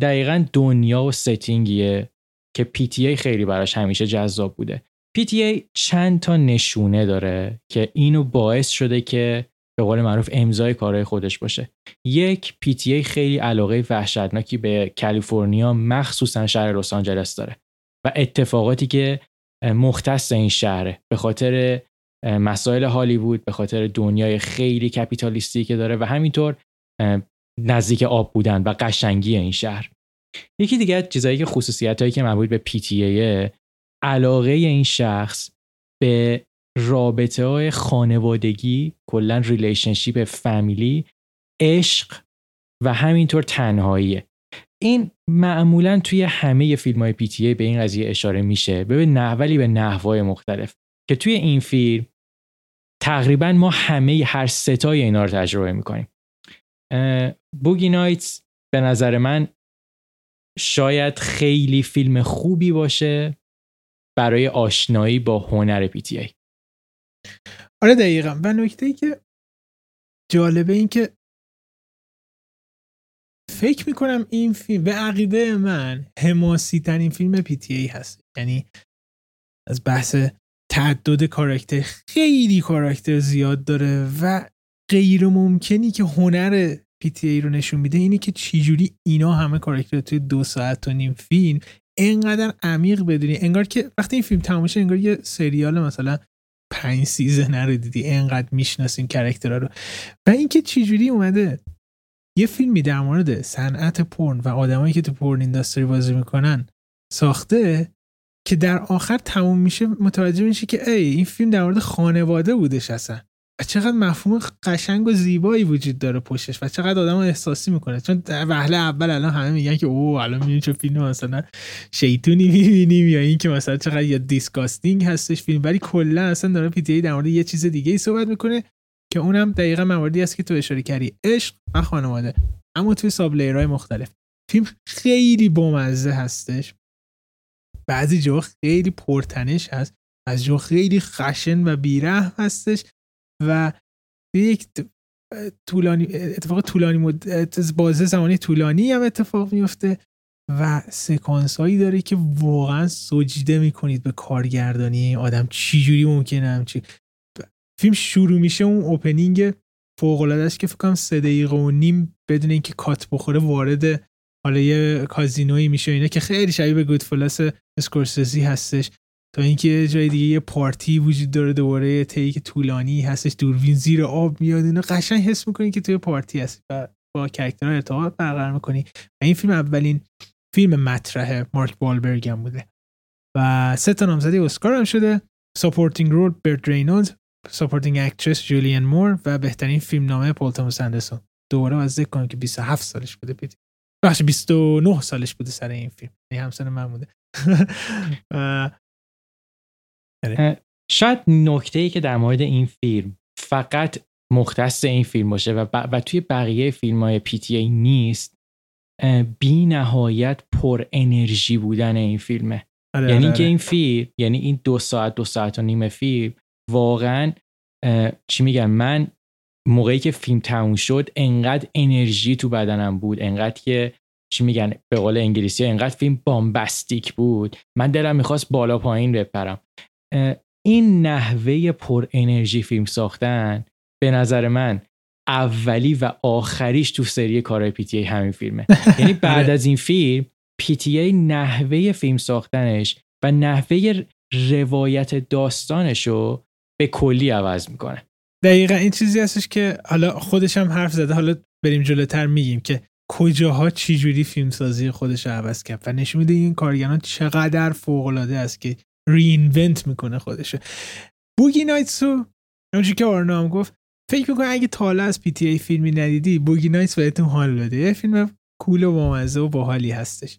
دقیقا دنیا و ستینگیه که PTA خیلی براش همیشه جذاب بوده. PTA چند تا نشونه داره که اینو باعث شده که به قول معروف امضای کارهای خودش باشه. یک PTA خیلی علاقه وحشتناکی به کالیفرنیا مخصوصا شهر لس آنجلس داره. و اتفاقاتی که مختص این شهره به خاطر مسائل هالیوود به خاطر دنیای خیلی capitalist ی که داره و همینطور نزدیک آب بودن و قشنگی این شهر. یکی دیگه چیزایی که خصوصیت هایی که مربوط به PTA علاقه این شخص به رابطه های خانوادگی کلا relationship فامیلی عشق و همینطور تنهاییه. این معمولا توی همه فیلم های به این قضیه اشاره میشه. به ولی به نحوهای مختلف. که توی این فیلم تقریبا ما همه هر ستای اینا رو تجربه می‌کنیم. بوگی نایتس به نظر من شاید خیلی فیلم خوبی باشه برای آشنایی با هنر پی تی ای آره دقیقا. و نکته ای که جالبه این که فکر می‌کنم این فیلم به عقیده من حماسی ترین فیلم پی تی ای هست. یعنی از بحث تعدد کاراکتر خیلی کاراکتر زیاد داره و غیر ممکنی که هنر پی رو نشون میده اینه که چجوری اینا همه کاراکتر توی دو ساعت و نیم فیلم انقدر عمیق بدونی. انگار که وقتی این فیلم تمام انگار یه سریال مثلا پنج season رو دیدی انقدر می‌شناسیم character ها رو. و اینکه چجوری اومده یه فیلمی در مورد صنعت پرن و آدمایی که تو porn industry بازی می‌کنن ساخته که در آخر تموم میشه متوجه میشه که اِ این فیلم در مورد خانواده بودش اصلا. و چقدر مفهوم قشنگ و زیبایی وجود داره پشتش و چقدر آدم احساسی می‌کنه. چون در وهله اول الان همه میگن که او الان می‌بینیم چه فیلم مثلا شیطونی می‌بینیم یا این که مثلا چقدر یا disgusting هستش فیلم. ولی کلا اصلا داره پی در مورد یه چیز دیگه ای صحبت می‌کنه که اونم دقیقا مواردی است که تو اشاره کردی. عشق و خانواده. اما توی sub مختلف. فیلم خیلی بامزه هستش. بعضی جا خیلی پرتنش هست. از جا خیلی خشن و بیره هستش و یک طولانی اتفاق طولانی مد... بازه زمانی طولانی هم اتفاق میفته و سکانس هایی داره که واقعا سجده می‌کنید به کارگردانی آدم. چی جوری ممکنه همچی فیلم شروع میشه اون اوپنینگ فوق که فکر کنم سه دقیقه و نیم بدون اینکه کات بخوره وارد حالا یه کازینویی میشه اینا که خیلی شبیه به گودفلاس اسکورسزی هستش. تا اینکه جای دیگه یه پارتی وجود داره دوباره تیک طولانی هستش دوربین زیر آب میاد اینا قشنگ حس می‌کنی که توی پارتی هست و با character ها ارتباط برقرار می‌کنی. و این فیلم اولین فیلم مطرح مارک والبرگ هم بوده. و سه تا نامزدی اسکار هم شده. supporting role برت رینولد supporting actress جولین مور و بهترین فیلم نامه پل توماس اندرسون. دوباره از ذکر کنم که 27 سالش بوده. پی تی به خدا 29 سالش بوده سر این فیلم. یعنی همسن من بوده. آره. شاید نکته ای که در مورد این فیلم فقط مختص این فیلم باشه و, و توی بقیه فیلم های پی تی ای نیست بی نهایت پر انرژی بودن این فیلمه. آره یعنی آره که این فیلم یعنی این دو ساعت دو ساعت و نیم فیلم واقعا چی میگم من موقعی که فیلم تموم شد انقدر انرژی تو بدنم بود انقدر که چی میگن به قول انگلیسی انقدر فیلم بامبستیک بود. من دلم می‌خواست بالا پایین بپرم. این نحوه پر انرژی فیلم ساختن به نظر من اولی و آخریش تو سری کارهای پی تی ای همین فیلمه. یعنی بعد آره. از این فیلم پی تی ای نحوه فیلم ساختنش و نحوه روایت داستانش رو به کلی عوض می‌کنه. دقیقا این چیزی هستش که حالا خودش هم حرف زده. حالا بریم جلوتر میگیم که کجاها چجوری فیلمسازی خودش رو عوض کرد و نشون میده این کارگران چقدر فوق العاده است که رینونت می‌کنه خودشو بوگی نایتسو اونجوری که آرنا هم گفت فکر می‌کنم اگه تا از پی تی ای فیلمی ندیدی بوگی نایتس بهتون حال بده. فیلم کول و بامزه و باحالی هستش.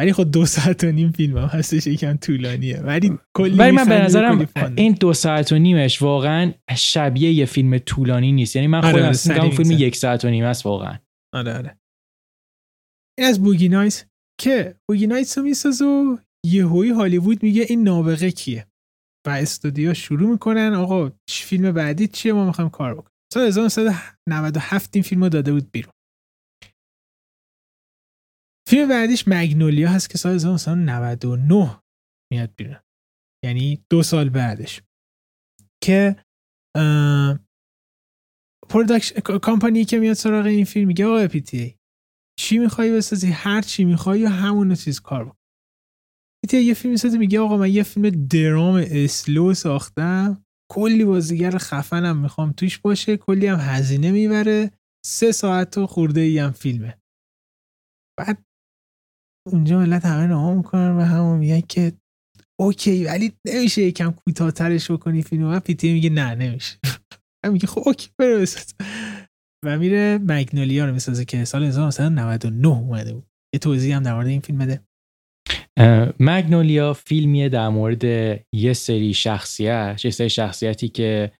ولی خب دو ساعت و نیم فیلم هم هستش یکم طولانیه. ولی کلی ولی من به نظرم این دو ساعت و نیمش واقعا شبیه یه فیلم طولانی نیست. یعنی من آره، خودم آره میگم فیلم یک ساعت و نیم است واقعا. آره آره. این از بوگی نایتس که بوگی نایتس رو می‌سازه و یهویی هالیوود میگه این نابغه کیه؟ و استودیو شروع می‌کنن آقا فیلم بعدی چیه؟ ما می‌خوایم کار بکنیم. سال 1997 این فیلم داده بود بیرون. فیلم بعدیش مگنولیا هست که سال 1999 میاد بیرون. یعنی دو سال بعدش. که production company که میاد سراغ این فیلم میگه آقا پی تی چی می‌خوای بسازی؟ هر چی می‌خوای یا همون چیز کار بکن. پی یه فیلم می‌سازه میگه آقا من یه فیلم درام slow ساختم. کلی بازیگر خفنم می‌خوام توش باشه. کلی هم هزینه می‌بره. سه ساعت و خورده ای هم فیلمه. بعد اونجا ملت همه نه‌ها می‌کنن و همون میگن که okay ولی نمیشه یکم کوتاهترش بکنی فیلم. و پی تی میگه نه نمیشه. هم میگه خب اوکی برو و میره مگنولیا رو می‌سازه که سال 1999 اومده بود. یه توضیح هم در مورد این فیلم بده. مگنولیا فیلمیه در مورد یه سری شخصیت یه سری شخصیتی که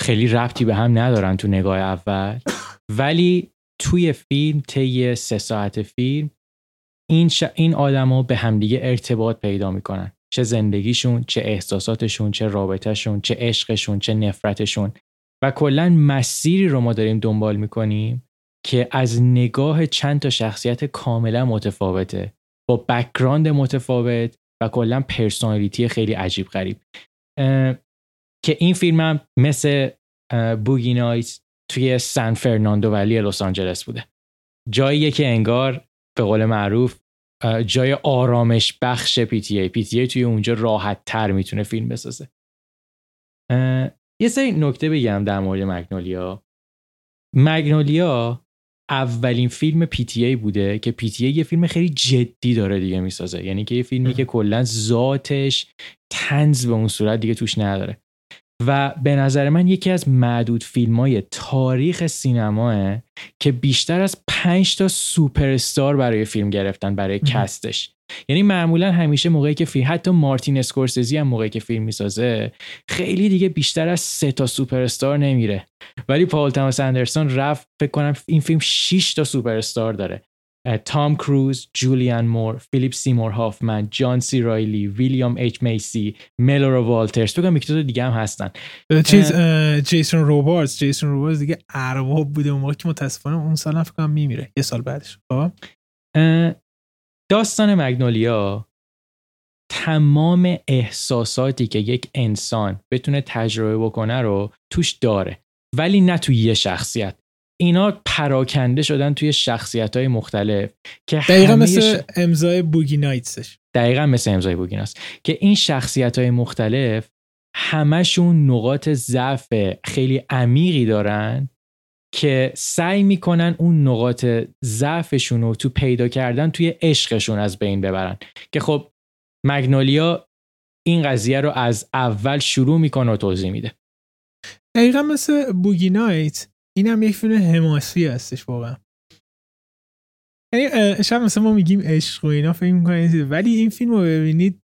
خیلی ربطی به هم ندارن تو نگاه اول. ولی توی فیلم طی سه ساعت فیلم این, ش... این آدما به همدیگه ارتباط پیدا می‌کنن. چه زندگیشون چه احساساتشون چه رابطهشون چه عشقشون چه نفرتشون. و کلا مسیری رو ما داریم دنبال می‌کنیم که از نگاه چند تا شخصیت کاملا متفاوته. با background متفاوت و کلا personality خیلی عجیب غریب. که این فیلم هم مثل Boogie Nights توی سان فرناندو valley لس آنجلس بوده. جاییه که انگار به قول معروف جای آرامش بخش پی تی ای. پی تی ای توی اونجا راحت تر می‌تونه فیلم بسازه. یه سری نکته بگم در مورد مگنولیا. مگنولیا اولین فیلم پی تی ای بوده که پی تی ای یه فیلم خیلی جدی داره دیگه می‌سازه. یعنی که یه فیلمی که کلا ذاتش طنز به اون صورت دیگه توش نداره. و به نظر من یکی از معدود فیلم های تاریخ سینماه که بیشتر از پنج تا سوپر استار برای فیلم گرفتن برای cast ش. یعنی معمولا همیشه موقعی که فیلم حتی مارتین اسکورسزی هم موقعی که فیلم می‌سازه خیلی دیگه بیشتر از سه تا سوپر استار نمیره. ولی پال تامس اندرسون رفت فکر کنم این فیلم 6 تا سوپر استار داره. تام کروز، جولین مور، فیلیپ سیمور هافمن، جان سی رایلی، ویلیام اچ میسی، ملورا والترز تو یکی دیگه هم هستن. چیز جیسون روبارز جیسون روبارز دیگه ارباب بوده اون موقع که متاسفانه اون سال فکر کنم میمیره. یه سال بعدش. خب؟ داستان مگنولیا تمام احساساتی که یک انسان بتونه تجربه بکنه رو توش داره ولی نه توی یه شخصیت. اینا پراکنده شدن توی شخصیت های مختلف که دقیقا مثل امضای بوگی نایتسش دقیقا مثل امضای بوگی نایتس. که این شخصیت های مختلف همشون نقاط ضعف خیلی عمیقی دارن که سعی می‌کنن اون نقاط ضعفشون رو تو پیدا کردن توی عشقشون از بین ببرن. که خب مگنولیا این قضیه رو از اول شروع می‌کنه و توضیح میده. دقیقا مثل Boogie Nights این هم یک فیلم حماسی هستش واقعا. یعنی شب مثلا ما میگیم عشق و اینا فکر می‌کنید ولی این فیلم رو ببینید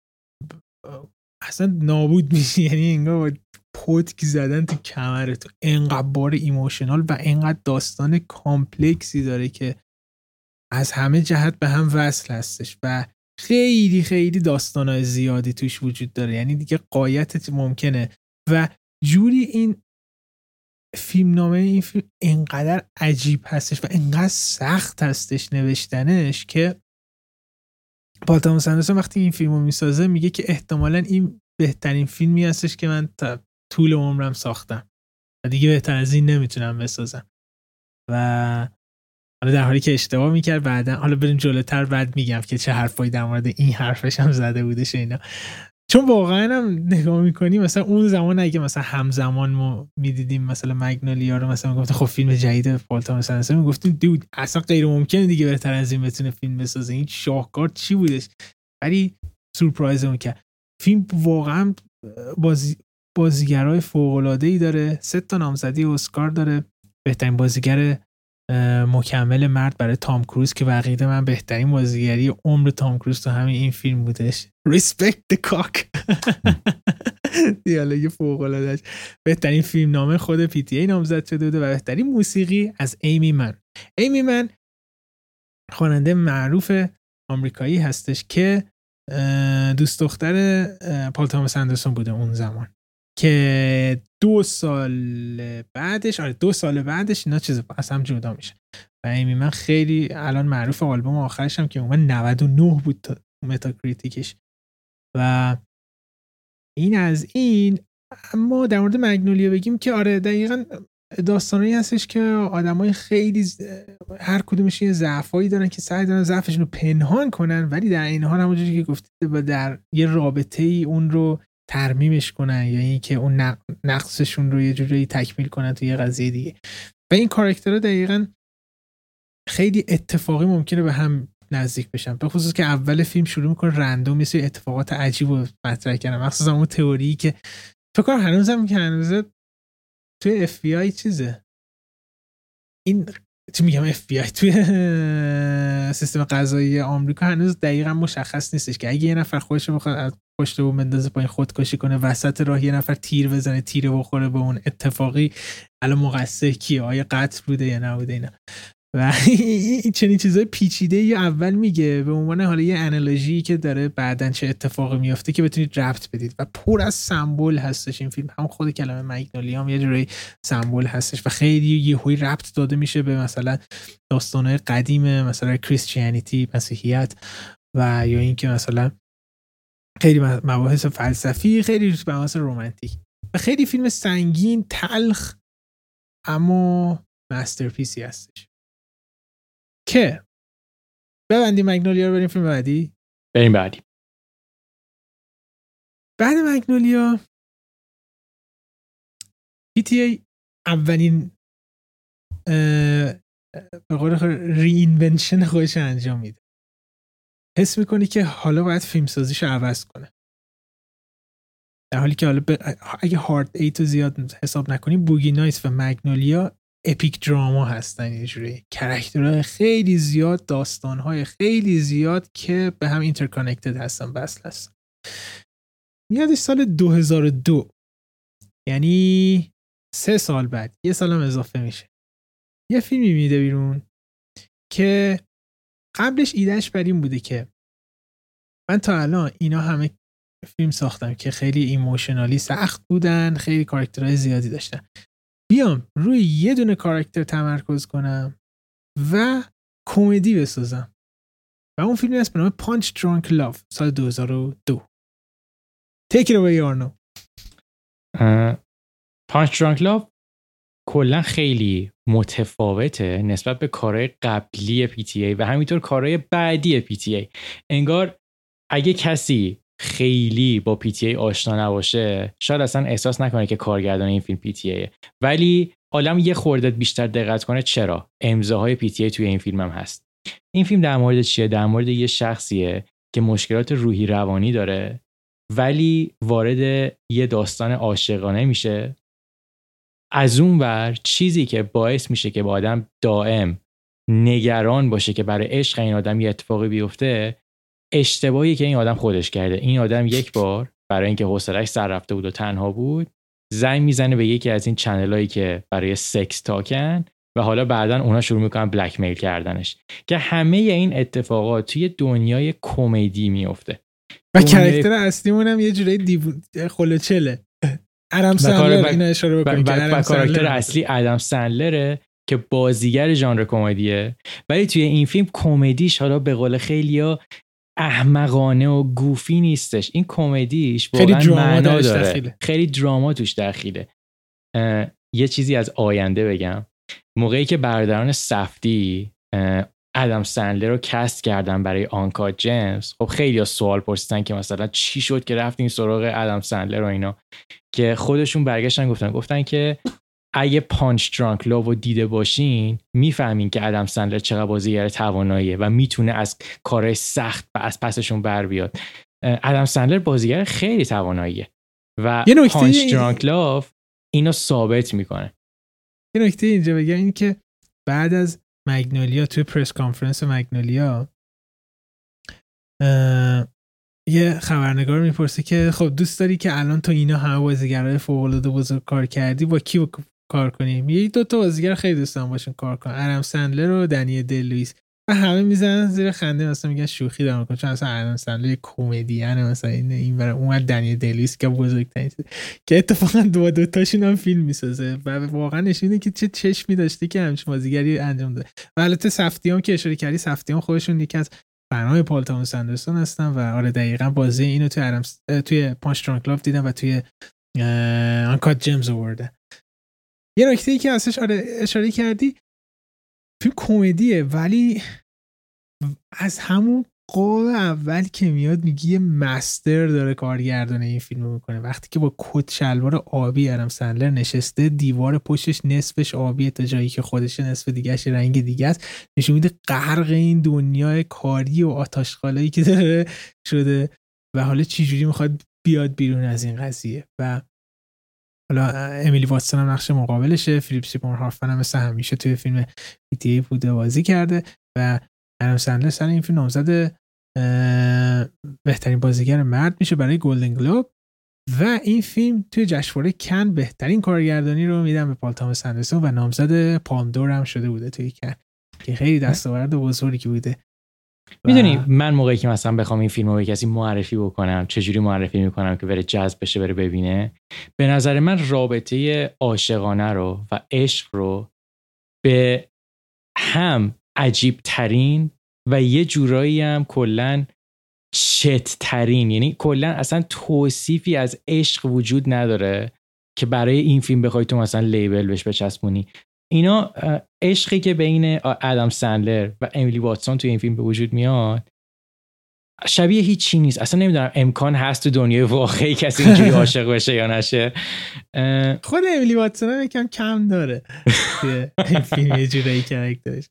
اصلا نابود میشه یعنی انگار پتک زدن تو کمرت انقدر بار emotional و انقدر داستان complex ی داره که از همه جهت به هم وصل هستش و خیلی خیلی داستانهای زیادی توش وجود داره. یعنی دیگه قایتت ممکنه. و جوری این فیلم نامه این فیلم انقدر عجیب هستش و انقدر سخت هستش نوشتنش که پال تاماس وقتی این فیلم رو می‌سازه میگه که احتمالا این بهترین فیلمی هستش که من تا طول عمرم ساختم و دیگه بهتر از این نمی‌تونم بسازم. و حالا در حالی که اشتباه می‌کرد بعدا حالا بریم جلوتر بعد میگم که چه حرفایی در مورد این حرفش هم زده بودش اینا. چون واقعا هم نگاه می‌کنیم مثلا اون زمان اگه مثلا همزمان ما می‌دیدیم مثلا مگنولیا رو مثلا می‌گفت خب فیلم جدید پالتا مثلا مثلا می‌گفتیم دود اصلا غیر ممکنه دیگه بهتر از این بتونه فیلم بسازه. این شاهکار چی بودش؟ ولی سورپرایز اون کرد. فیلم واقعا بازی بازیگرای فوق العاده داره. سه تا نامزدی اسکار داره. بهترین بازیگر مکمل مرد برای تام کروز که بقیده من بهترین بازیگری عمر تام کروز تو همین این فیلم بودش. Respect the cock. دیالوگ فوق العاده بهترین فیلم نامه خود پی تی ای نامزد شده بوده و بهترین موسیقی از ایمی من. ایمی من خواننده معروف آمریکایی هستش که دوست دختر پال تامس اندرسون بوده اون زمان. که دو سال بعدش آره دو سال بعدش اینا چیز از هم جدا میشه. و ایمی مان خیلی الان معروف آلبوم آخرش هم که اومد 99 بود تا متاکریتیکش. و این از این اما در مورد مگنولیا بگیم که آره دقیقا داستانی هستش که آدمای خیلی هر کدومش یه ضعفایی دارن که سعی دارن ضعفشون رو پنهان کنن ولی در عین حال همونجوری که گفتید و در یه رابطه ای اون رو ترمیمش کنن یا اینکه اون نقصشون رو یه جوری تکمیل کنن تو یه قضیه دیگه. و این character ها دقیقا خیلی اتفاقی ممکنه به هم نزدیک بشن. به خصوص که اول فیلم شروع می‌کنه random مثل اتفاقات عجیب و مطرح کردن. مخصوصا اون theory که تو کار هنوزم که هنوز توی اف بی آی چیزه. این چی میگم اف بی آی توی سیستم قضایی آمریکا هنوز دقیقا مشخص نیستش که اگه یه نفر خودش بخواد از پشت بوم بندازه پایین خودکشی کنه وسط راه یه نفر تیر بزنه تیر بخوره به اون اتفاقی. الان مقصر کیه؟ آیا قتل بوده یا نبوده اینا؟ و چنین چیزای پیچیده یا اول میگه به عنوان حالا یه انالوژی که داره بعدا چه اتفاقی میفته که بتونید ربط بدید. و پر از سمبل هستش این فیلم. هم خود کلمه مگنولیا هم یه جوری سمبل هستش و خیلی یهویی ربط داده میشه به مثلا داستانهای قدیم مثلا کریستیانیتی مسیحیت و یا اینکه مثلا خیلی مباحث فلسفی خیلی مباحث رومانتیک و خیلی فیلم سنگین تلخ اما مسترپیسی هستش. که ببندی مگنولیا رو بریم فیلم بعدی؟ بریم بعدی. بعد مگنولیا PTA اولین به قول reinvention خودش انجام میده. حس می‌کنی که حالا باید فیلم سازیش عوض کنه. در حالی که حالا اگه Hard Eight و زیاد حساب نکنیم Boogie Nights و مگنولیا epic drama هستن یه جوری. character های خیلی زیاد داستانهای خیلی زیاد که به هم interconnected هستن وصل هستن. میادش سال 2002 یعنی سه سال بعد یه سالم اضافه میشه. یه فیلمی میده بیرون که قبلش ایده‌ش بر این بوده که من تا الان اینا همه فیلم ساختم که خیلی emotionally سخت بودن خیلی character های زیادی داشتن. بیام روی یه دونه character تمرکز کنم و کمدی بسازم. و اون فیلمی هست به نام Punch-Drunk Love سال 2002 تیک رو یارنو Punch-Drunk Love کلا خیلی متفاوته نسبت به کارهای قبلی PTA و همینطور کارهای بعدی PTA انگار اگه کسی خیلی با PTA آشنا نباشه شاید اصلا احساس نکنه که کارگردان این فیلم PTA ولی عالم یه خورده بیشتر دقت کنه چرا؟ امضاهای PTA توی این فیلم هم هست. این فیلم در مورد چیه؟ در مورد یه شخصیه که مشکلات روحی روانی داره ولی وارد یه داستان عاشقانه میشه. از اون ور چیزی که باعث میشه که با آدم دائم نگران باشه که برای عشق این آدم یه اتفاقی بیفته اشتباهی که این آدم خودش کرده. این آدم یک بار برای اینکه حوصلش سر رفته بود و تنها بود زنگ می‌زنه به یکی از این چنلایی که برای سکس تاکن و حالا بعدا اونا شروع می‌کنن بلک میل کردنش که همه این اتفاقات توی دنیای کمدی میفته و کرکتر اصلیمون هم یه جورایی دیو... خلوچله. ادم سندلر اینا اشاره بکنیم. و, کاراکتر اصلی ادم سندلره که بازیگر ژانر کمدیه. ولی توی این فیلم کمدیش حالا به قول خیلیا احمقانه و گوفی نیستش. این کمدیش واقعا معنا داره. خیلی دراما توش دخیله یه چیزی از آینده بگم. موقعی که برادران سفتی ادم سندلر رو cast کردن برای Uncut Gems. خب خیلی سوال پرسیدن که مثلا چی شد که رفتین سراغ ادم سندلر و اینا. که خودشون برگشتن گفتن. گفتن که اگه Punch-Drunk Love رو دیده باشین می‌فهمین که ادم سندلر چقدر بازیگر تواناییه و می‌تونه از کارهای سخت و از پسشون بر بیاد. ادم سندلر بازیگر خیلی تواناییه و Punch-Drunk Love اینو ثابت می‌کنه. یه نکته اینجا بگم این که بعد از مگنولیا توی press conference مگنولیا. یه خبرنگار می‌پرسه که خب دوست داری که الان تو اینا همه بازیگرای فوق العاده بزرگ کار کردی با کی کار کنیم؟ یه دو تا بازیگر خیلی دوستان باشن کار کنن. ادم سندلر و دنیل دی‌لوئیس و همه می‌زنن زیر خنده مثلا میگن شوخی دارم می‌کنن چون اصلا ادم سندلر کمدین مثلا این این برای اون دنیل دی‌لوئیس که بزرگترین که اتفاقا دو دو تاشون هم فیلم می‌سازه و واقعا نشونه که چه چشمی داشته که همچین بازیگری انجام داده. و البته سفتیام که اشاره کردی سفتیام خودشون یکی از فنای پال تامس اندرسون هستن و آره دقیقا بازی اینو توی ادم توی Punch-Drunk دیدم و توی Uncut Gems آورده. یه نکته ای که ازش آره اشاره کردی فیلم کمدیه ولی از همون قاب اول که میاد میگی یه master داره کارگردان این فیلم می‌کنه. وقتی که با کت شلوار آبی ادم سندلر نشسته دیوار پشتش نصفش آبی تا جایی که خودش نصف دیگهش رنگ دیگه است نشون میده غرق این دنیای کاری و آتاشخالایی که داره شده و حالا چجوری می‌خواد بیاد بیرون از این قضیه. و حالا امیلی واتسون هم نقش مقابلشه فیلیپ سیمون هارفن هم مثل همیشه توی فیلم ای بوده بازی کرده و ادم سندلر سر این فیلم نامزد بهترین بازیگر مرد میشه برای گلدن گلوب و این فیلم توی جشنواره کن بهترین کارگردانی رو میدن به پال تامس و نامزد پالمدور هم شده بوده توی کن که خیلی دستاورد بزرگی بوده. می‌دونی من موقعی که مثلا بخوام این فیلم رو به کسی معرفی بکنم چجوری معرفی می‌کنم که بره جذب بشه بره ببینه به نظر من رابطه عاشقانه رو و عشق رو به هم عجیب ترین و یه جورایی هم کلا چت ترین یعنی کلا اصلا توصیفی از عشق وجود نداره که برای این فیلم بخوای تو مثلا لیبل بهش بچسبونی. اینا عشقی که بین ادم سندلر و امیلی واتسون توی این فیلم به وجود میاد شبیه هیچی نیست. اصلا نمی‌دونم امکان هست تو دنیای واقعی کسی اینجوری عاشق بشه یا نشه. خود امیلی واتسون یکم کم داره این فیلم یه جورایی کرکترش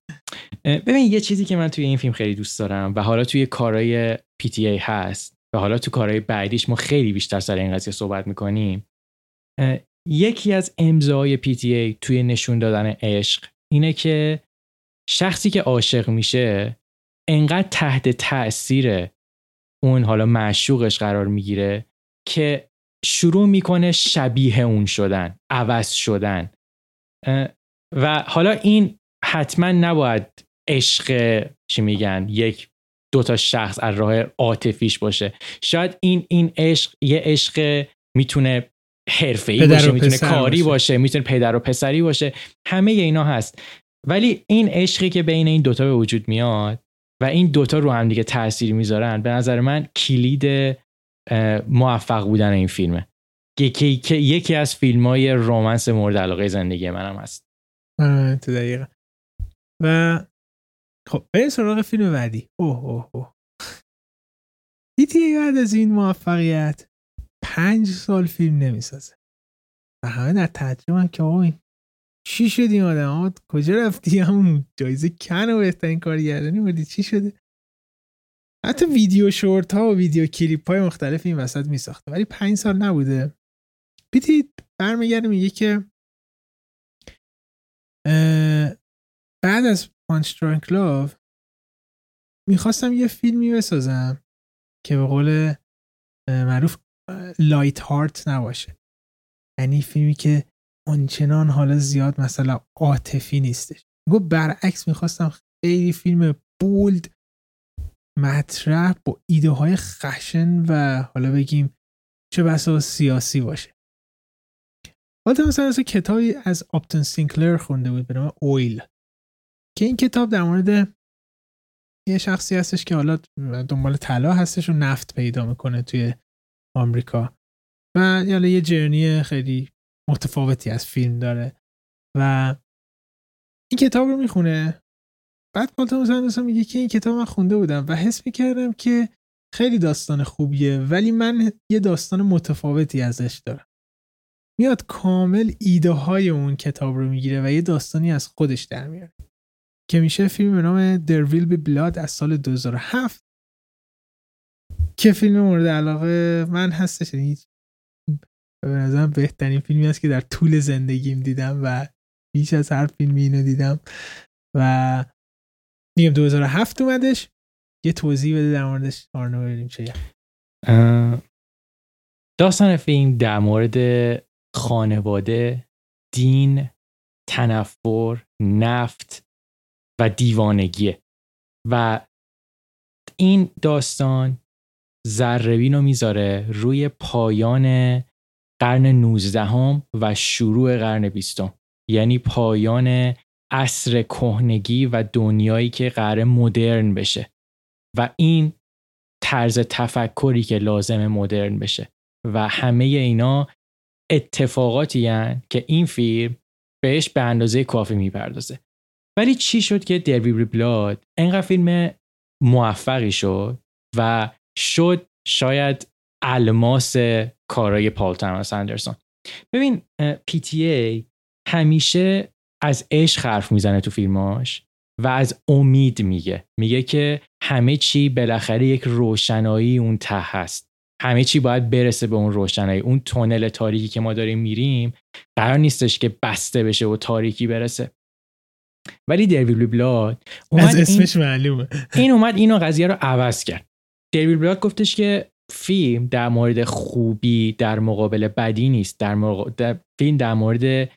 ببین یه چیزی که من توی این فیلم خیلی دوست دارم و حالا توی کارهای PTA هست و حالا تو کارهای بعدیش ما خیلی بیشتر سر این قضیه صحبت می‌کنیم یکی از امضای PTA توی نشون دادن عشق اینه که شخصی که عاشق میشه انقدر تحت تاثیر اون حالا معشوقش قرار می‌گیره که شروع می‌کنه شبیه اون شدن عوض شدن. و حالا این حتما نباید عشق چی میگن یک دو تا شخص از راه عاطفیش باشه. شاید این این عشق یه عشق می‌تونه حرفه‌ای باشه می‌تونه کاری باشه. باشه می‌تونه پدر و پسری باشه همه اینا هست. ولی این عشقی که بین این دوتا به وجود میاد و این دوتا رو هم دیگه تاثیر می‌ذارن به نظر من کلید موفق بودن این فیلمه. که یکی از فیلم های رومنس مورد علاقه زندگی منم هست. تو دقیقه. و خب بریم سراغ فیلم بعدی. اوه اوه اوه. دیدی بعد از این موفقیت. پنج سال فیلم نمی‌سازه. و همه در تعجب که آقا این چی شد این آدم کجا رفتی؟ همون جایزه کن و بهترین کارگردانی بودی. چی شده؟ حتی ویدیو شورت ها و ویدیو کلیپ های مختلف این وسط می ساخته ولی پنج سال نبوده. بیتی برمیگرده میگه که بعد از Punch-Drunk Love می‌خواستم یه فیلمی بسازم که به قول معروف light heart نباشه. یعنی فیلمی که آنچنان حالا زیاد مثلا عاطفی نیستش. که برعکس می‌خواستم خیلی فیلم bold مطرح با ایده های خشن و حالا بگیم چه بسا سیاسی باشه. حالا مثلا از کتابی از آپتن سینکلر خونده بود به نام اویل. که این کتاب در مورد یه شخصی هستش که حالا دنبال طلا هستش و نفت پیدا می‌کنه توی آمریکا. و یعنی یه جرنی خیلی متفاوتی از فیلم داره. و این کتاب رو می‌خونه. بعد پالتون سندرسون میگه که این کتاب من خونده بودم و حس می‌کردم که خیلی داستان خوبیه ولی من یه داستان متفاوتی ازش دارم. میاد کامل ایده های اون کتاب رو می‌گیره و یه داستانی از خودش در میاره. که میشه فیلم به نام در ویل بی بلاد از سال 2007 که فیلم مورد علاقه من هستش. یعنی به نظرم بهترین فیلمی است که در طول زندگیم دیدم و بیش از هر فیلمی اینو دیدم. و میگم 2007 اومدش. یه توضیح بده در موردش آرنو ببینیم چه داستان فیلم در مورد خانواده دین تنفر نفت و دیوانگیه. و این داستان ذربین رو می‌ذاره روی پایان قرن 19 و شروع قرن 20 یعنی پایان عصر کهنگی و دنیایی که قرار مدرن بشه. و این طرز تفکری که لازم مدرن بشه. و همه اینا اتفاقاتی هن که این فیلم بهش به اندازه کافی می‌پردازه. ولی چی شد که دربی بلاد انقدر فیلم موفقی شد و شد شاید الماس کارای پال تاماس اندرسون. ببین پی تی ای همیشه از عشق حرف می‌زنه تو فیلماش و از امید میگه. میگه که همه چی بالاخره یک روشنایی اون ته هست. همه چی باید برسه به اون روشنایی. اون تونل تاریکی که ما داریم میریم قرار نیستش که بسته بشه و تاریکی برسه. ولی درویل بلاد از اسمش معلومه. این اومد اینو قضیه رو عوض کرد. درویل بلاد گفتش که فیلم در مورد خوبی در مقابل بدی نیست در, در... فیلم در مورد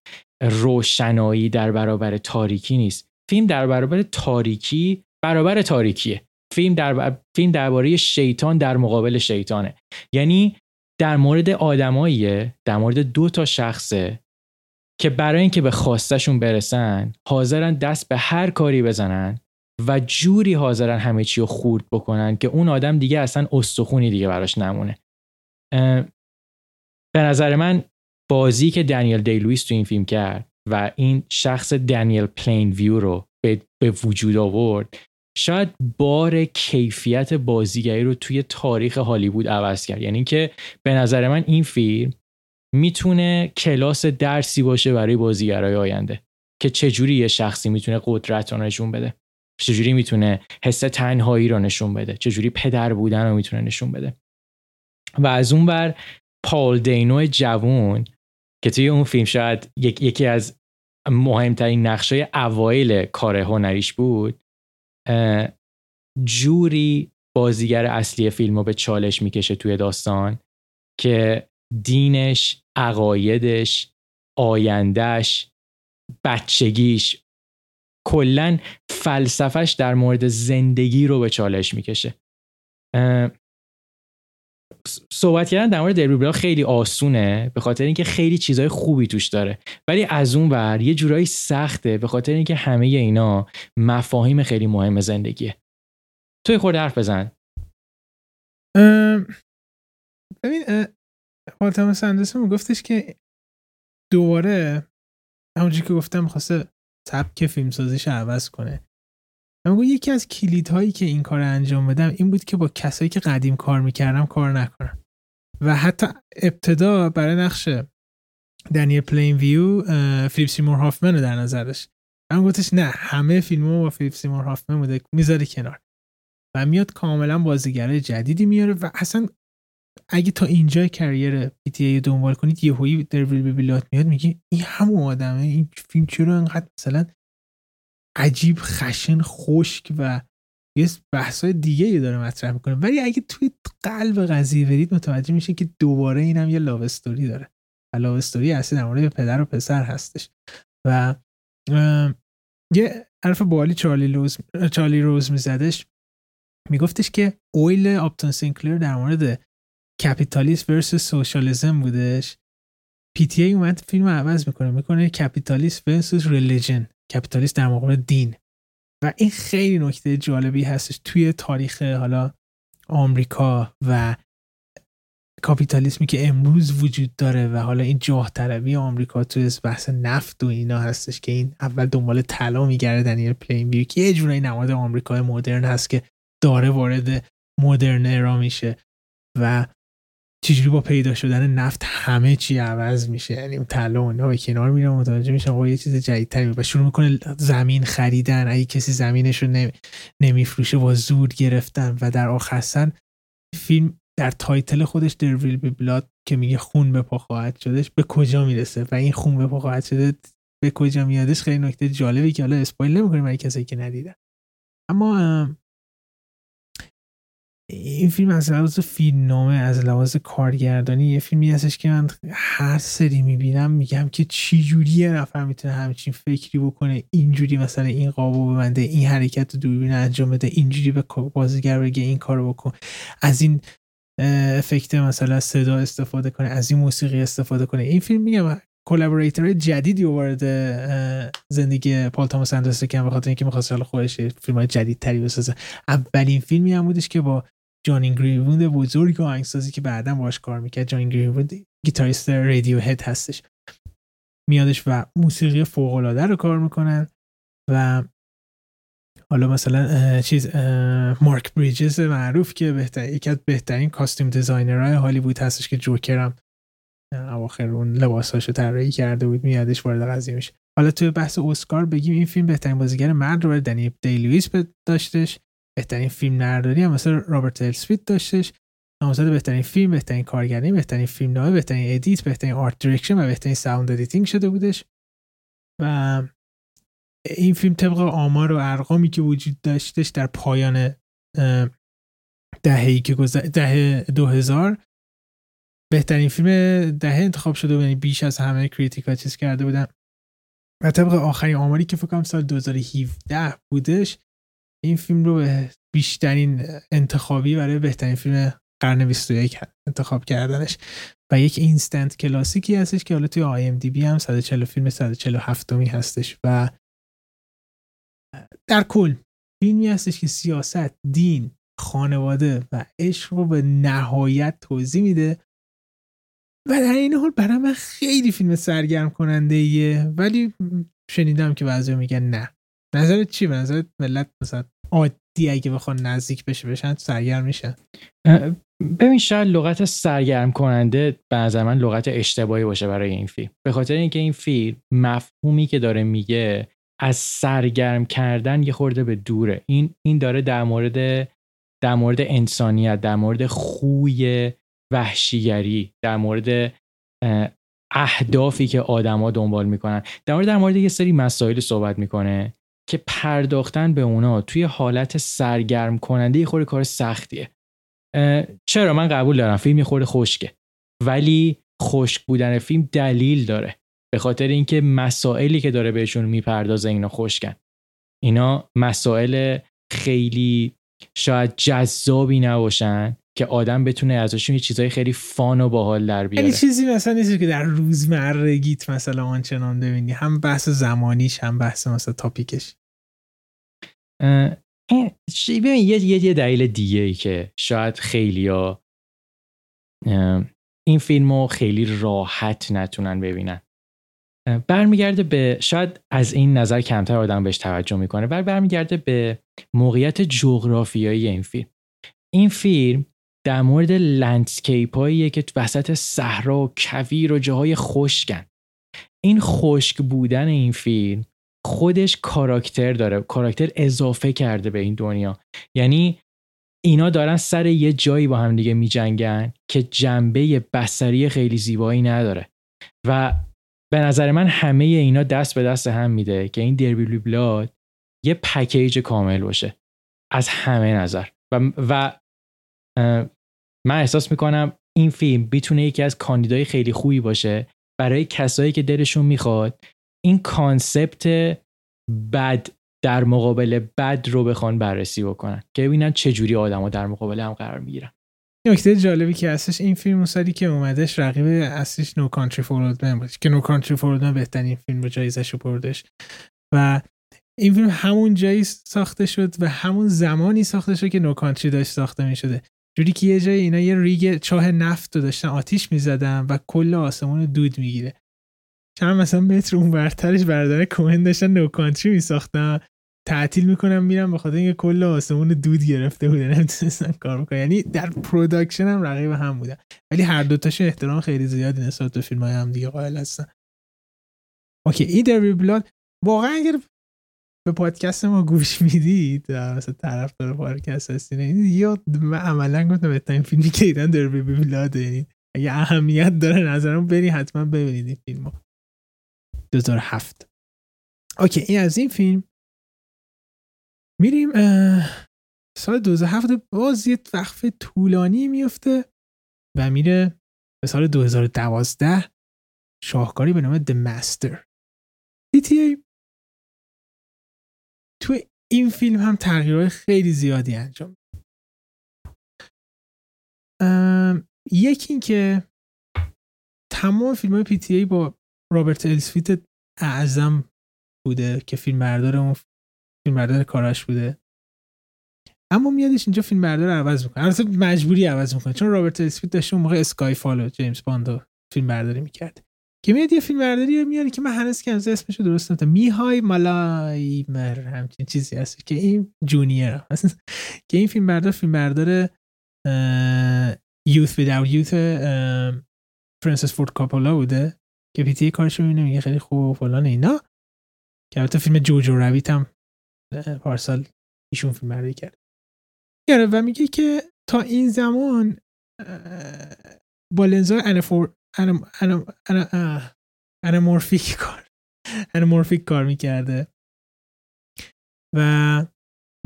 روشنایی در برابر تاریکی نیست. فیلم در برابر تاریکی برابر تاریکیه. فیلم در فیلم درباره شیطان در مقابل شیطانه. یعنی در مورد آدماییه در مورد دو تا شخصه که برای اینکه به خواستشون برسن حاضرن دست به هر کاری بزنن و جوری حاضرن همه چی رو خورد بکنن که اون آدم دیگه اصلا استخونی دیگه براش نمونه. به نظر من بازی که دنیل دی‌لوئیس تو این فیلم کرد و این شخص دنیل پلین ویو رو به, به وجود آورد شاید بار کیفیت بازیگری رو توی تاریخ هالیوود عوض کرد. یعنی که به نظر من این فیلم می‌تونه کلاس درسی باشه برای بازیگرای آینده که چجوری یه شخصی می‌تونه قدرت رو نشون بده. چجوری می‌تونه حس تنهایی رو نشون بده؟ چجوری پدر بودن رو می‌تونه نشون بده؟ و از اون بر پال دینو جوون که توی اون فیلم شاید یکی از مهمترین نقشه اوایل کار هنریش بود جوری بازیگر اصلی فیلم رو به چالش می‌کشه توی داستان که دینش عقایدش آیندهش بچگیش کلا فلسفش در مورد زندگی رو به چالش می‌کشه. صحبت کردن در مورد دربی خیلی آسونه به خاطر اینکه خیلی چیزهای خوبی توش داره. ولی از اون ور یه جورایی سخته به خاطر اینکه همه اینا مفاهیم خیلی مهم زندگیه. توی خورده حرف بزن. ببین پالتاما سندرسون گفتش که دوباره همونجوری که گفتم خواسته سبک فیلم سازیش عوض کنه. اما یکی از کلیدهایی که این کار انجام بدم این بود که با کسایی که قدیم کار می‌کردم کار نکنم. و حتی ابتدا برای نقش دنیل پلین ویو فیلیپ سیمور هافمن رو در نظر داشت اما گفتش نه همه فیلم با فیلیپ سیمور هافمن بوده می‌ذاره کنار. و میاد کاملا بازیگر جدیدی میاره و اصلا اگه تا اینجا career PTA دنبال کنید یهویی There Will Be Blood میاد میگه این همون آدمه این فیلم چرا انقدر مثلا عجیب خشن خشک و یه بحثای دیگه ای داره مطرح می‌کنه. ولی اگه توی قلب قضیه برید متوجه میشه که دوباره اینم یه love story داره. love story اصلی در مورد پدر و پسر هستش. و یه حرف باحالی چارلی روز چارلی روز میزدش. میگفتش که Oil آپتون سینکلر در مورد capitalist versus socialism بودش. PTA اومد فیلم عوض می‌کنه می‌کنه capitalist versus religion capitalist در مقابل دین. و این خیلی نکته جالبی هستش توی تاریخ حالا آمریکا و کاپیتالیسمی که امروز وجود داره و حالا این جاه طلبی آمریکا توی بحث نفت و اینا هستش که این اول دنبال طلا میگرده دنیل پلین بیو که یه جورایی نماد آمریکای مدرن هست که داره وارد مدرن ارا میشه و چجوری با پیدا شدن نفت همه چی عوض میشه؟ یعنی طلا و به کنار میره متوجه میشن آقا یه چیز جدیدتری و شروع می‌کنه زمین خریدن. اگه کسی زمینش رو نمیفروشه با زور گرفتن و در آخر فیلم در title خودش There Will Be Blood که میگه خون به پا خواهد شدش به کجا می‌رسه و این خون به پا خواهد شده به کجا میادش خیلی نکته جالبی که حالا spoil نمی‌کنیم برای کسایی که ندیدن. اما این فیلم از لحاظ فیلم نامه از لحاظ کارگردانی یه فیلمی هستش که من هر سری می‌بینم میگم که چی جوری یه نفر می‌تونه همچین فکری بکنه اینجوری مثلا این قابو ببنده این حرکت دوربین انجام بده اینجوری به بازیگر بگه این کارو بکن. از این افکت مثلا صدا استفاده کنه از این موسیقی استفاده کنه. این فیلم میگم collaborator جدیدی وارد زندگی پال تاماس اندرسون کردن به خاطر اینکه می‌خواست حالا خودش فیلم جدیدتری بسازه. اولین فیلمی هم بودش که با جانی گرین‌وود بزرگ آهنگسازی که بعدا باش کار می‌کرد. جانی گرین‌وود گیتاریست Radiohead هستش. میادش و موسیقی فوق العاده رو کار می‌کنن و حالا مثلا چیز مارک بریجز معروف که بهتر یکی از بهترین costume designer های هالیوود هستش که جوکر هم اواخر اون لباساشو طراحی کرده بود میادش وارد قضیه میشه. حالا توی بحث اسکار بگیم این فیلم بهترین بازیگر مرد رو دنی دیلویس داشتش. بهترین فیلم‌برداری هم مثل رابرت السویت داشتش. نامزد بهترین فیلم بهترین کارگردانی بهترین فیلم نامه بهترین edit بهترین art direction و بهترین sound editing شده بودش. و این فیلم طبق آمار و ارقامی که وجود داشتش در پایان دههی که دهه 2000 بهترین فیلم دهه انتخاب شده بود یعنی بیش از همه کریتیکا چیز کرده بودن. و طبق آخرین آماری که فکر کنم سال 2017 بودش این فیلم رو به بیشترین انتخابی برای بهترین فیلم قرن 21 انتخاب کردنش و یک اینستنت کلاسیکی هستش که حالا توی آی ام دی بی هم 140 فیلم 147 می هستش و در کل فیلمی هستش که سیاست، دین، خانواده و عشق رو به نهایت توضیح میده و در این حال برای من خیلی فیلم سرگرم کننده ایه ولی شنیدم که بعضی میگن نه. نظرت چی؟ نظرت ملت مثلا عادی اگه بخوان نزدیک بشه بشن سرگرم میشن. ببین شاید لغت سرگرم کننده به نظر من لغت اشتباهی باشه برای این فیلم. به خاطر اینکه این فیلم مفهومی که داره میگه از سرگرم کردن یه خورده به دوره. این این داره در مورد در مورد انسانیت در مورد خوی وحشیگری در مورد اهدافی که آدما دنبال می‌کنن. در مورد در مورد یه سری مسائل صحبت می‌کنه. که پرداختن به اونا توی حالت سرگرم کننده خورده کار سختیه. چرا؟ من قبول دارم. فیلم خورده خشکه. ولی خشک بودن فیلم دلیل داره. به خاطر اینکه مسائلی که داره بهشون می‌پردازه اینا خشکن. اینا مسائل خیلی شاید جذابی نباشن. که آدم بتونه ازشون یه چیزای خیلی فان و باحال در بیاره. یعنی چیزی مثلا نیست که در روزمرگیت مثلا آنچنان ببینی. هم بحث زمانیش هم بحث مثلا تاپیکش. ببین یه یه دلیل دیگه ای که شاید خیلی ها این فیلم رو خیلی راحت نتونن ببینن. برمیگرده به شاید از این نظر کمتر آدم بهش توجه می‌کنه ولی برمیگرده به موقعیت جغرافیایی این فیلم. این فیلم در مورد لندسکیپ هاییه که وسط صحرا و کویر و جاهای خشکن. این خشک بودن این فیلم خودش کاراکتر داره کاراکتر اضافه کرده به این دنیا. یعنی اینا دارن سر یه جایی با هم دیگه میجنگن که جنبه بسری خیلی زیبایی نداره. و به نظر من همه اینا دست به دست هم میده که این دربی بلاد یه پکیج کامل باشه. از همه نظر. و, و من احساس می‌کنم این فیلم بیتونه یکی از کاندیدای خیلی خوبی باشه برای کسایی که دلشون می‌خواد. این concept بد در مقابل بد رو بخوان بررسی بکنن. که ببینن چه جوری آدما در مقابل هم قرار می‌گیرن. نکته جالبی که هستش این فیلم سالی که اومدش رقیب اصلیش No Country For بود که No Country For بهترین فیلم رو جایزش رو بردش. و این فیلم همون جایی ساخته شد و همون زمانی ساخته شد که No Country داشت ساخته می شده جوری که یه جایی اینا یه rig چاه نفت رو داشتن آتیش می‌زدن و کل آسمون دود می‌گیره. چند مثلا متر اون برادرای برادران کوهن داشتن No Country میساختن. تعطیل می‌کنن میرن به خاطر اینکه کل آسمون دود گرفته بوده نمی‌تونستن کار بکنن. یعنی در production هم رقیب هم بودن. ولی هر دوتاش احترام خیلی زیادی نسبت به فیلم های هم دیگه قائل هستن. okay این There Be Blood واقعا اگر به پادکست ما گوش می‌دید؟ مثلا طرف داره پادکست هستین. یا من عملا گفتم بهترین فیلمی که دیدم There Be Blood یعنی اگه اهمیت داره نظرم بری حتما ببینید این فیلمو 2007 اوکی این از این فیلم. میریم سال 2007 باز یه وقف طولانی میفته و میره به سال 2012 شاهکاری به نام The Master. DTA این فیلم هم تغییرهای خیلی زیادی انجام یکی این که تمام فیلم های پی با رابرت السفیت اعظم بوده که فیلم بردار اون فیلم بردار کاراش بوده. اما میادش اینجا فیلم بردار عوض می‌کنه. البته مجبوری عوض می‌کنه چون رابرت اسمیت داشته اون موقع اسکای فالو جیمز باند فیلم برداری می‌کرد. که میاد یه فیلم برداری میاره که من هنوز که از اسمش درست نمی‌تونم میهای مر. همچین چیزی هست که این جونیور که این فیلم بردار فیلم بردار یوث without یوث فرانسیس فورد کاپولا بوده. که پیتی کارش می‌بینه میگه خیلی خوب و فلان اینا. که البته فیلم جوجو رویت هم پارسال ایشون فیلم برداری کرد. و میگه که تا این زمان با لنزای انمورفیک کار. انمورفیک کار می‌کرده. و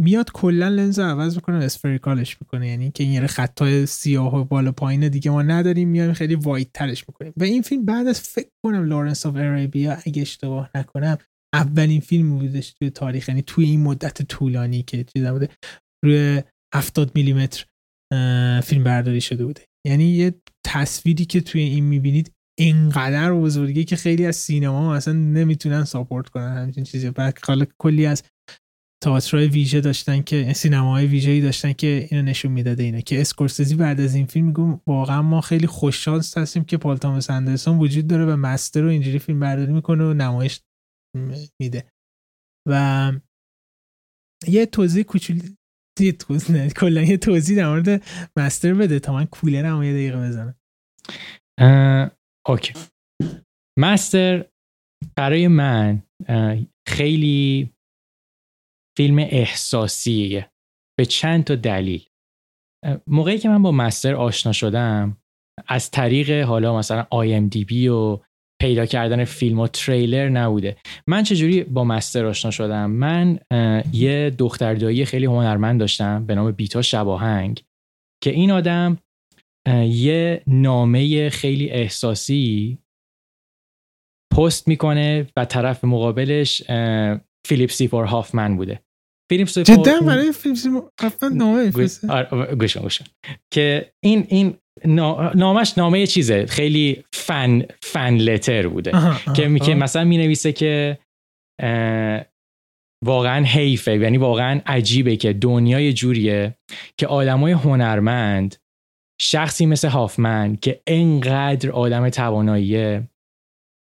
میاد کلا لنز رو عوض می‌کنه spherical ش می‌کنه. یعنی که این یه خطای سیاه و بالا پایین دیگه ما نداریم میایم خیلی wide ترش می‌کنیم. و این فیلم بعد از فکر کنم Lawrence of Arabia اگه اشتباه نکنم اولین فیلم بودش توی تاریخ. یعنی توی این مدت طولانی که چیز بوده. روی 70 میلیمتر فیلم برداری شده بوده. یعنی یه تصویری که توی این می‌بینید اینقدر بزرگی که خیلی از سینما اصلا نمی‌تونن ساپورت کنن همچین چیزی. بعد کلی از تئاترهای ویژه داشتن که سینماهای ویژه‌ای داشتن که اینو نشون می‌داده اینه که اسکورسیزی بعد از این فیلم میگه واقعا ما خیلی خوششانس هستیم که پال توماس اندرسون وجود داره و Master رو اینجوری فیلم برداری می‌کنه و نمایش میده. و یه توضیح کوچولی کلا یه توضیح در مورد مستر بده تا من کولرم یه دقیقه بزنم. اوکی. مستر برای من خیلی فیلم احساسیه. به چند تا دلیل. موقعی که من با مستر آشنا شدم از طریق حالا مثلا بی و پیدا کردن فیلم و تریلر نبوده. من چجوری با مستر آشنا شدم؟ من یه دختر خیلی هنرمند داشتم به نام بیتا شباهنگ که این آدم یه نامه خیلی احساسی پست می‌کنه و طرف مقابلش فیلیپ سیمور هافمن بوده. فیلیپ سیمور جدا؟ برای فیلیپ سیمور هافمن نامه آره، گوش گوش که این این نامش نامه چیزه. خیلی fan fan letter بوده. که که مثلا می نویسه که واقعا حیفه. یعنی واقعا عجیبه که دنیای جوریه که آدمای هنرمند شخصی مثل هافمن که انقدر آدم تواناییه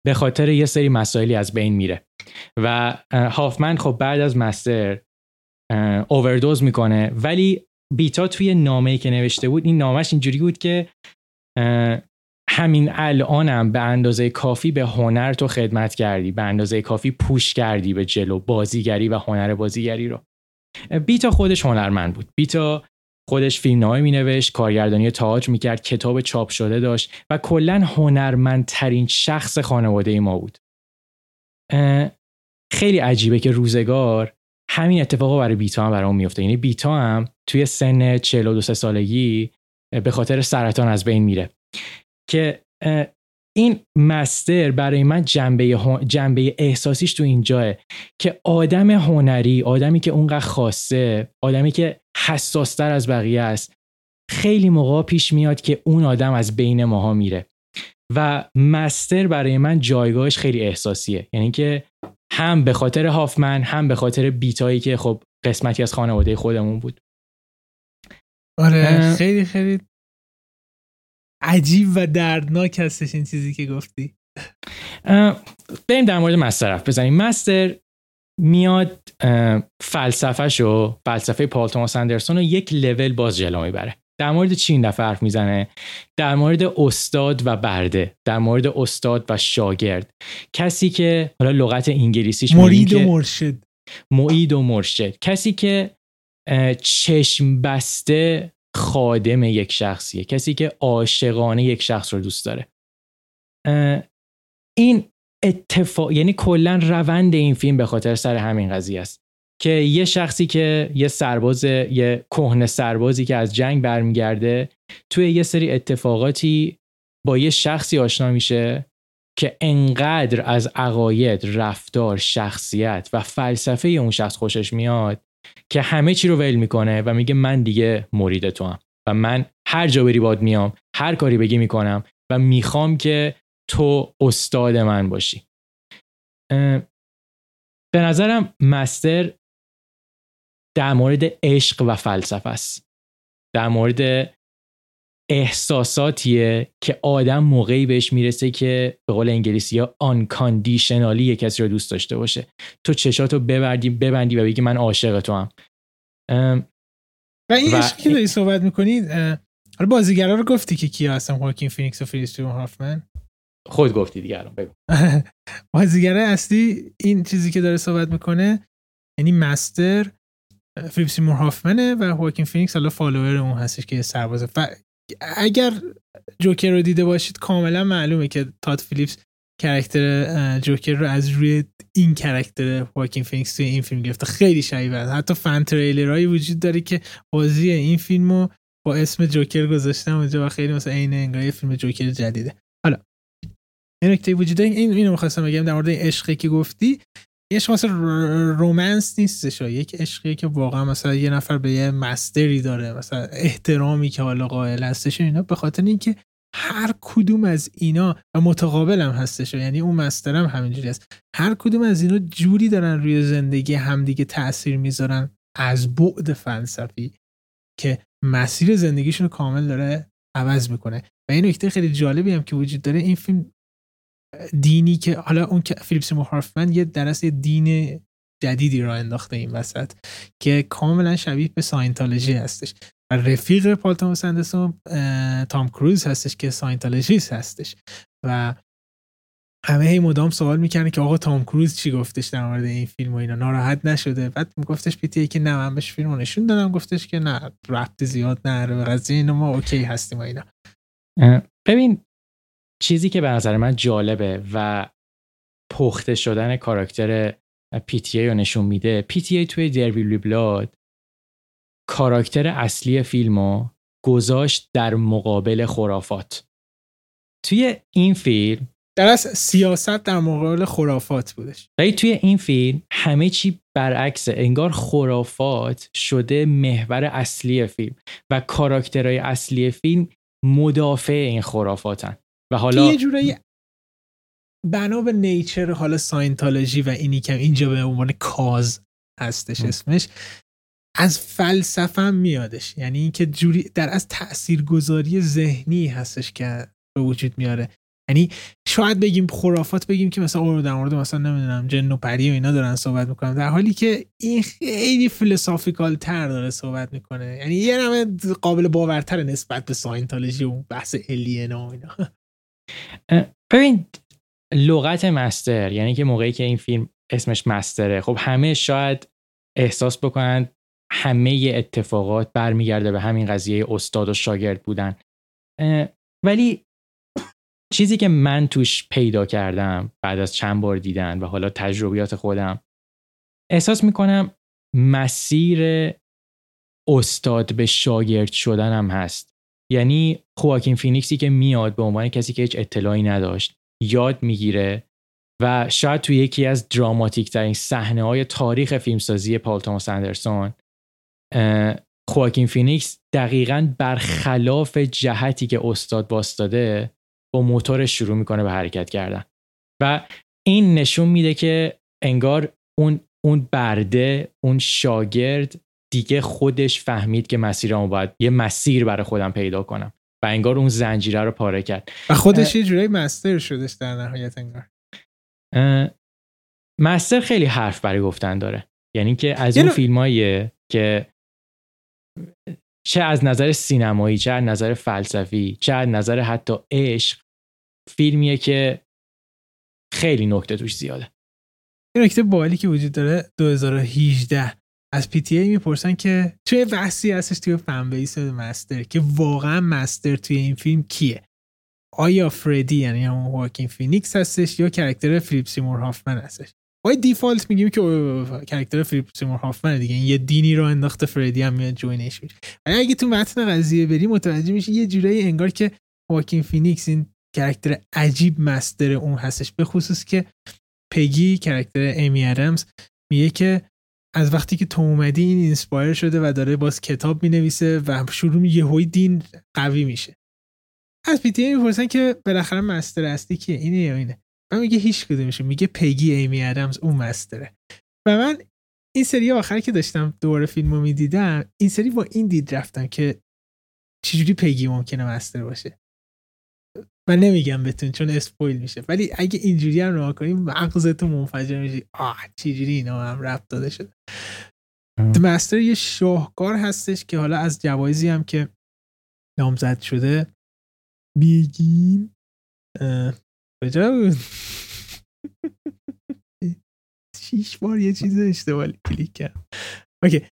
به خاطر یه سری مسائلی از بین میره. و هافمن خب بعد از مستر اووردوز می‌کنه. ولی بیتا توی نامه که نوشته بود این نامش اینجوری بود که همین الانم به اندازه کافی به هنر تو خدمت کردی به اندازه کافی پوش کردی به جلو بازیگری و هنر بازیگری رو. بیتا خودش هنرمند بود. بیتا خودش فیلمنامه مینوشت کارگردانی تاج می‌کرد کتاب چاپ شده داشت و کلا هنرمندترین شخص خانواده ما بود. خیلی عجیبه که روزگار همین اتفاق برای بیتا هم برام میفته. یعنی بیتا هم توی سن 42 سالگی به خاطر سرطان از بین میره. که این مستر برای من جنبه, جنبه احساسیش تو اینجاه که آدم هنری آدمی که اونقدر خاصه آدمی که حساستر از بقیه است خیلی موقع پیش میاد که اون آدم از بین ماها میره. و مستر برای من جایگاهش خیلی احساسیه. یعنی که هم به خاطر هافمن هم به خاطر بیتایی که خب قسمتی از خانواده خودمون بود. آره خیلی خیلی عجیب و دردناک هستش این چیزی که گفتی. بریم در مورد مستر رفت بزنیم. مستر میاد فلسفهش و فلسفه پال توماس اندرسون رو یک لول باز جلو می‌بره. در مورد چی این دفعه حرف می‌زنه؟ در مورد استاد و برده در مورد استاد و شاگرد. کسی که حالا لغت انگلیسیش مرید و مرشد. معید و مرشد. کسی که چشم بسته خادم یک شخصیه. کسی که عاشقانه یک شخص رو دوست داره. این اتفاق یعنی کلا روند این فیلم به خاطر سر همین قضیه است. که یه شخصی که یه سرباز یه کهنه سربازی که از جنگ برمیگرده توی یه سری اتفاقاتی با یه شخصی آشنا میشه که انقدر از عقاید، رفتار، شخصیت و فلسفه اون شخص خوشش میاد که همه چی رو ول می‌کنه و میگه من دیگه مرید تو هم و من هر جا بری باد میام هر کاری بگی می‌کنم و می‌خوام که تو استاد من باشی. به نظرم مستر در مورد عشق و فلسفه است. در مورد احساساتیه که آدم موقعی بهش می‌رسه که به قول انگلیسی ها آنکاندیشنالی کسی رو دوست داشته باشه. تو چشاتو ببندی ببندی و بگی من عاشق تو هم و این عشقی که داری صحبت می‌کنید حالا بازیگرا رو گفتی که کیا هستن؟ واکین فینیکس و فیلیپ سیمور هافمن. خود گفتی دیگه الان بگو. بازیگر اصلی این چیزی که داره صحبت می‌کنه یعنی Master فیلیپ سیمور هافمنه و واکین فینیکس حالا follower اون هستش که سربازه. ف... اگر Joker رو دیده باشید کاملا معلومه که تاد فیلیپس character جوکر رو از روی این character واکین فینیکس توی این فیلم گرفته. خیلی شبیه حتی fan trailer هایی وجود داره که بازی این فیلمو با اسم جوکر گذاشتم اونجا و خیلی مثلا عین انگار فیلم جوکر جدیده. حالا این نکته وجود این اینو می‌خواستم بگم در مورد عشقی که گفتی. یه مثلا رومنس نیستش یک عشقی که واقعا مثلا یه نفر به یه مستری داره مثلا احترامی که حالا قائل هستش اینا به خاطر اینکه هر کدوم از اینا و متقابل هم هستش یعنی اون مستر هم همینجوری است هر کدوم از اینا جوری دارن روی زندگی همدیگه تاثیر می‌ذارن از بعد فلسفی که مسیر زندگیشون کامل داره عوض می‌کنه. و این نکته خیلی جالبی هم که وجود داره این فیلم دینی که حالا اون که فیلیپ سیمور هافمن یه درس دین جدیدی را انداخته این وسط که کاملا شبیه به Scientology هستش. و رفیق پال توماس اندرسون تام کروز هستش که Scientologist هستش. و همه هی مدام سوال می‌کنه که آقا تام کروز چی گفتش در مورد این فیلم و اینا. ناراحت نشده. بعد میگفتش پی تی ای که نه من بهش فیلمو نشون دادم. گفتش که نه ربط زیاد نداره به قضیه اینو ما okay هستیم و اینا. ببین چیزی که به نظر من جالبه و پخته شدن کاراکتر ای رو نشون میده ای توی دربی بلاد کاراکتر اصلی فیلمو گذاشت در مقابل خرافات. توی این فیلم در سیاست در مقابل خرافات بودش. ولی توی این فیلم همه چی برعکس انگار خرافات شده محور اصلی فیلم و character های اصلی فیلم مدافع این خرافاتن. و حالا یه جورایی بنا به nature حالا Scientology و اینی که اینجا به عنوان Cause هستش اسمش از فلسفه میادش. یعنی اینکه جوری در از تاثیرگذاری ذهنی هستش که به وجود میاره. یعنی شاید بگیم خرافات بگیم که مثلا در مورد مثلا نمی‌دونم جن و پری و اینا دارن صحبت می‌کنن. در حالی که این خیلی philosophical تر داره صحبت می‌کنه. یعنی یه نمه قابل باورتر نسبت به ساینتالوژی و بحث الین و اینا. ببین لغت مستر یعنی که موقعی که این فیلم اسمش مستره خب همه شاید احساس بکنن همه اتفاقات برمیگرده به همین قضیه استاد و شاگرد بودن. ولی چیزی که من توش پیدا کردم بعد از چند بار دیدن و حالا تجربیات خودم احساس می‌کنم مسیر استاد به شاگرد شدنم هست. یعنی واکین فینیکسی که میاد به عنوان کسی که هیچ اطلاعی نداشت یاد می‌گیره و شاید توی یکی از dramatic ترین صحنه های تاریخ فیلمسازی پال توماس اندرسون واکین فینیکس دقیقا برخلاف جهتی که استاد وایستاده با موتورش شروع می‌کنه به حرکت کردن. و این نشون میده که انگار اون اون برده اون شاگرد دیگه خودش فهمید که مسیرمو باید یه مسیر برای خودم پیدا کنم و انگار اون زنجیره رو پاره کرد. و خودش یه جورایی مستر شدش در نهایت انگار. مستر خیلی حرف برای گفتن داره. یعنی که از اون فیلمایی که چه از نظر سینمایی چه از نظر فلسفی چه از نظر حتی عشق فیلمیه که خیلی نکته توش زیاده. یه نکته باحالی که وجود داره 2018 از پی تی ای می‌پرسن که چه بحثی هستش توی fan base Master که واقعا master توی این فیلم کیه؟ آیا Freddie یعنی همون واکین فینیکس هستش یا character فیلیپ سیمور هافمن هستش؟ با default میگیم که character فیلیپ سیمور هافمن دیگه یه دینی رو انداخته Freddie هم میاد join ش میشه. ولی اگه تو متن قضیه بری متوجه میشه یه جورایی انگار که واکین فینیکس این character عجیب Master اون هستش. به خصوص که پگی character ایمی ادمز میگه که از وقتی که تو اومدی این inspire شده و داره باز کتاب می نویسه و شروع یهوی دین قوی میشه. از PTA می‌پرسن که بالاخره master اصلی کیه؟ اینه یا اینه؟ من میگه هیچ کدومشه میگه پگی ایمی ادمز اون master ه. و من این سری آخر که داشتم دوباره فیلمو می‌دیدم این سری با این دید رفتم که چجوری پگی ممکنه مستر باشه. من نمیگم بهتون چون اسپویل میشه ولی اگه اینجوری هم نگاه کنیم مغزتون منفجر میشه. آه چجوری اینا هم ربط داده شده؟ مستر یه شاهکار هستش که حالا از جوایزی هم که نامزد شده بیگیم کجا بود؟ شیش بار یه چیز اشتباه کلیک کرد OK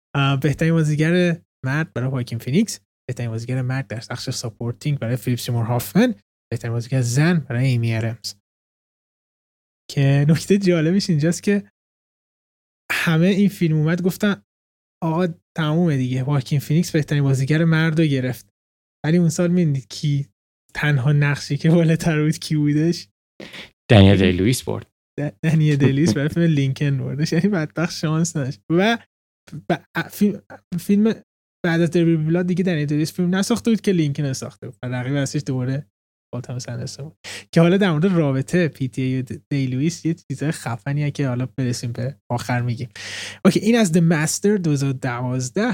بهترین بازیگر مرد برای واکین فینیکس بهترین بازیگر مرد در بخش supporting برای فیلیپ سیمور هافمن بهترین بازیگر زن برای ایمی ادمز که نکته جالبش اینجاست که همه این فیلم اومد گفتن آقا تمومه دیگه واکین فینیکس بهترین بازیگر مرد رو گرفت. ولی اون سال می‌دید کی تنها نقشی که بالاتر بود کی بودش؟ دنیل دی لویس برد. دنیل دی لویس برای فیلم لینکن بردش. یعنی بدبخت شانس نداشت. و فیلم بعد از There Will Be Blood دیگه دنیل دی لویس فیلم نساخته بود که لینکن ساخته بود. و رقیب اصلیش دوباره پال توماس اندرسون بود که حالا در مورد رابطه PTA و دی لویس یه چیز خفنیه که حالا برسیم به آخر میگیم. OK این از The Master 2012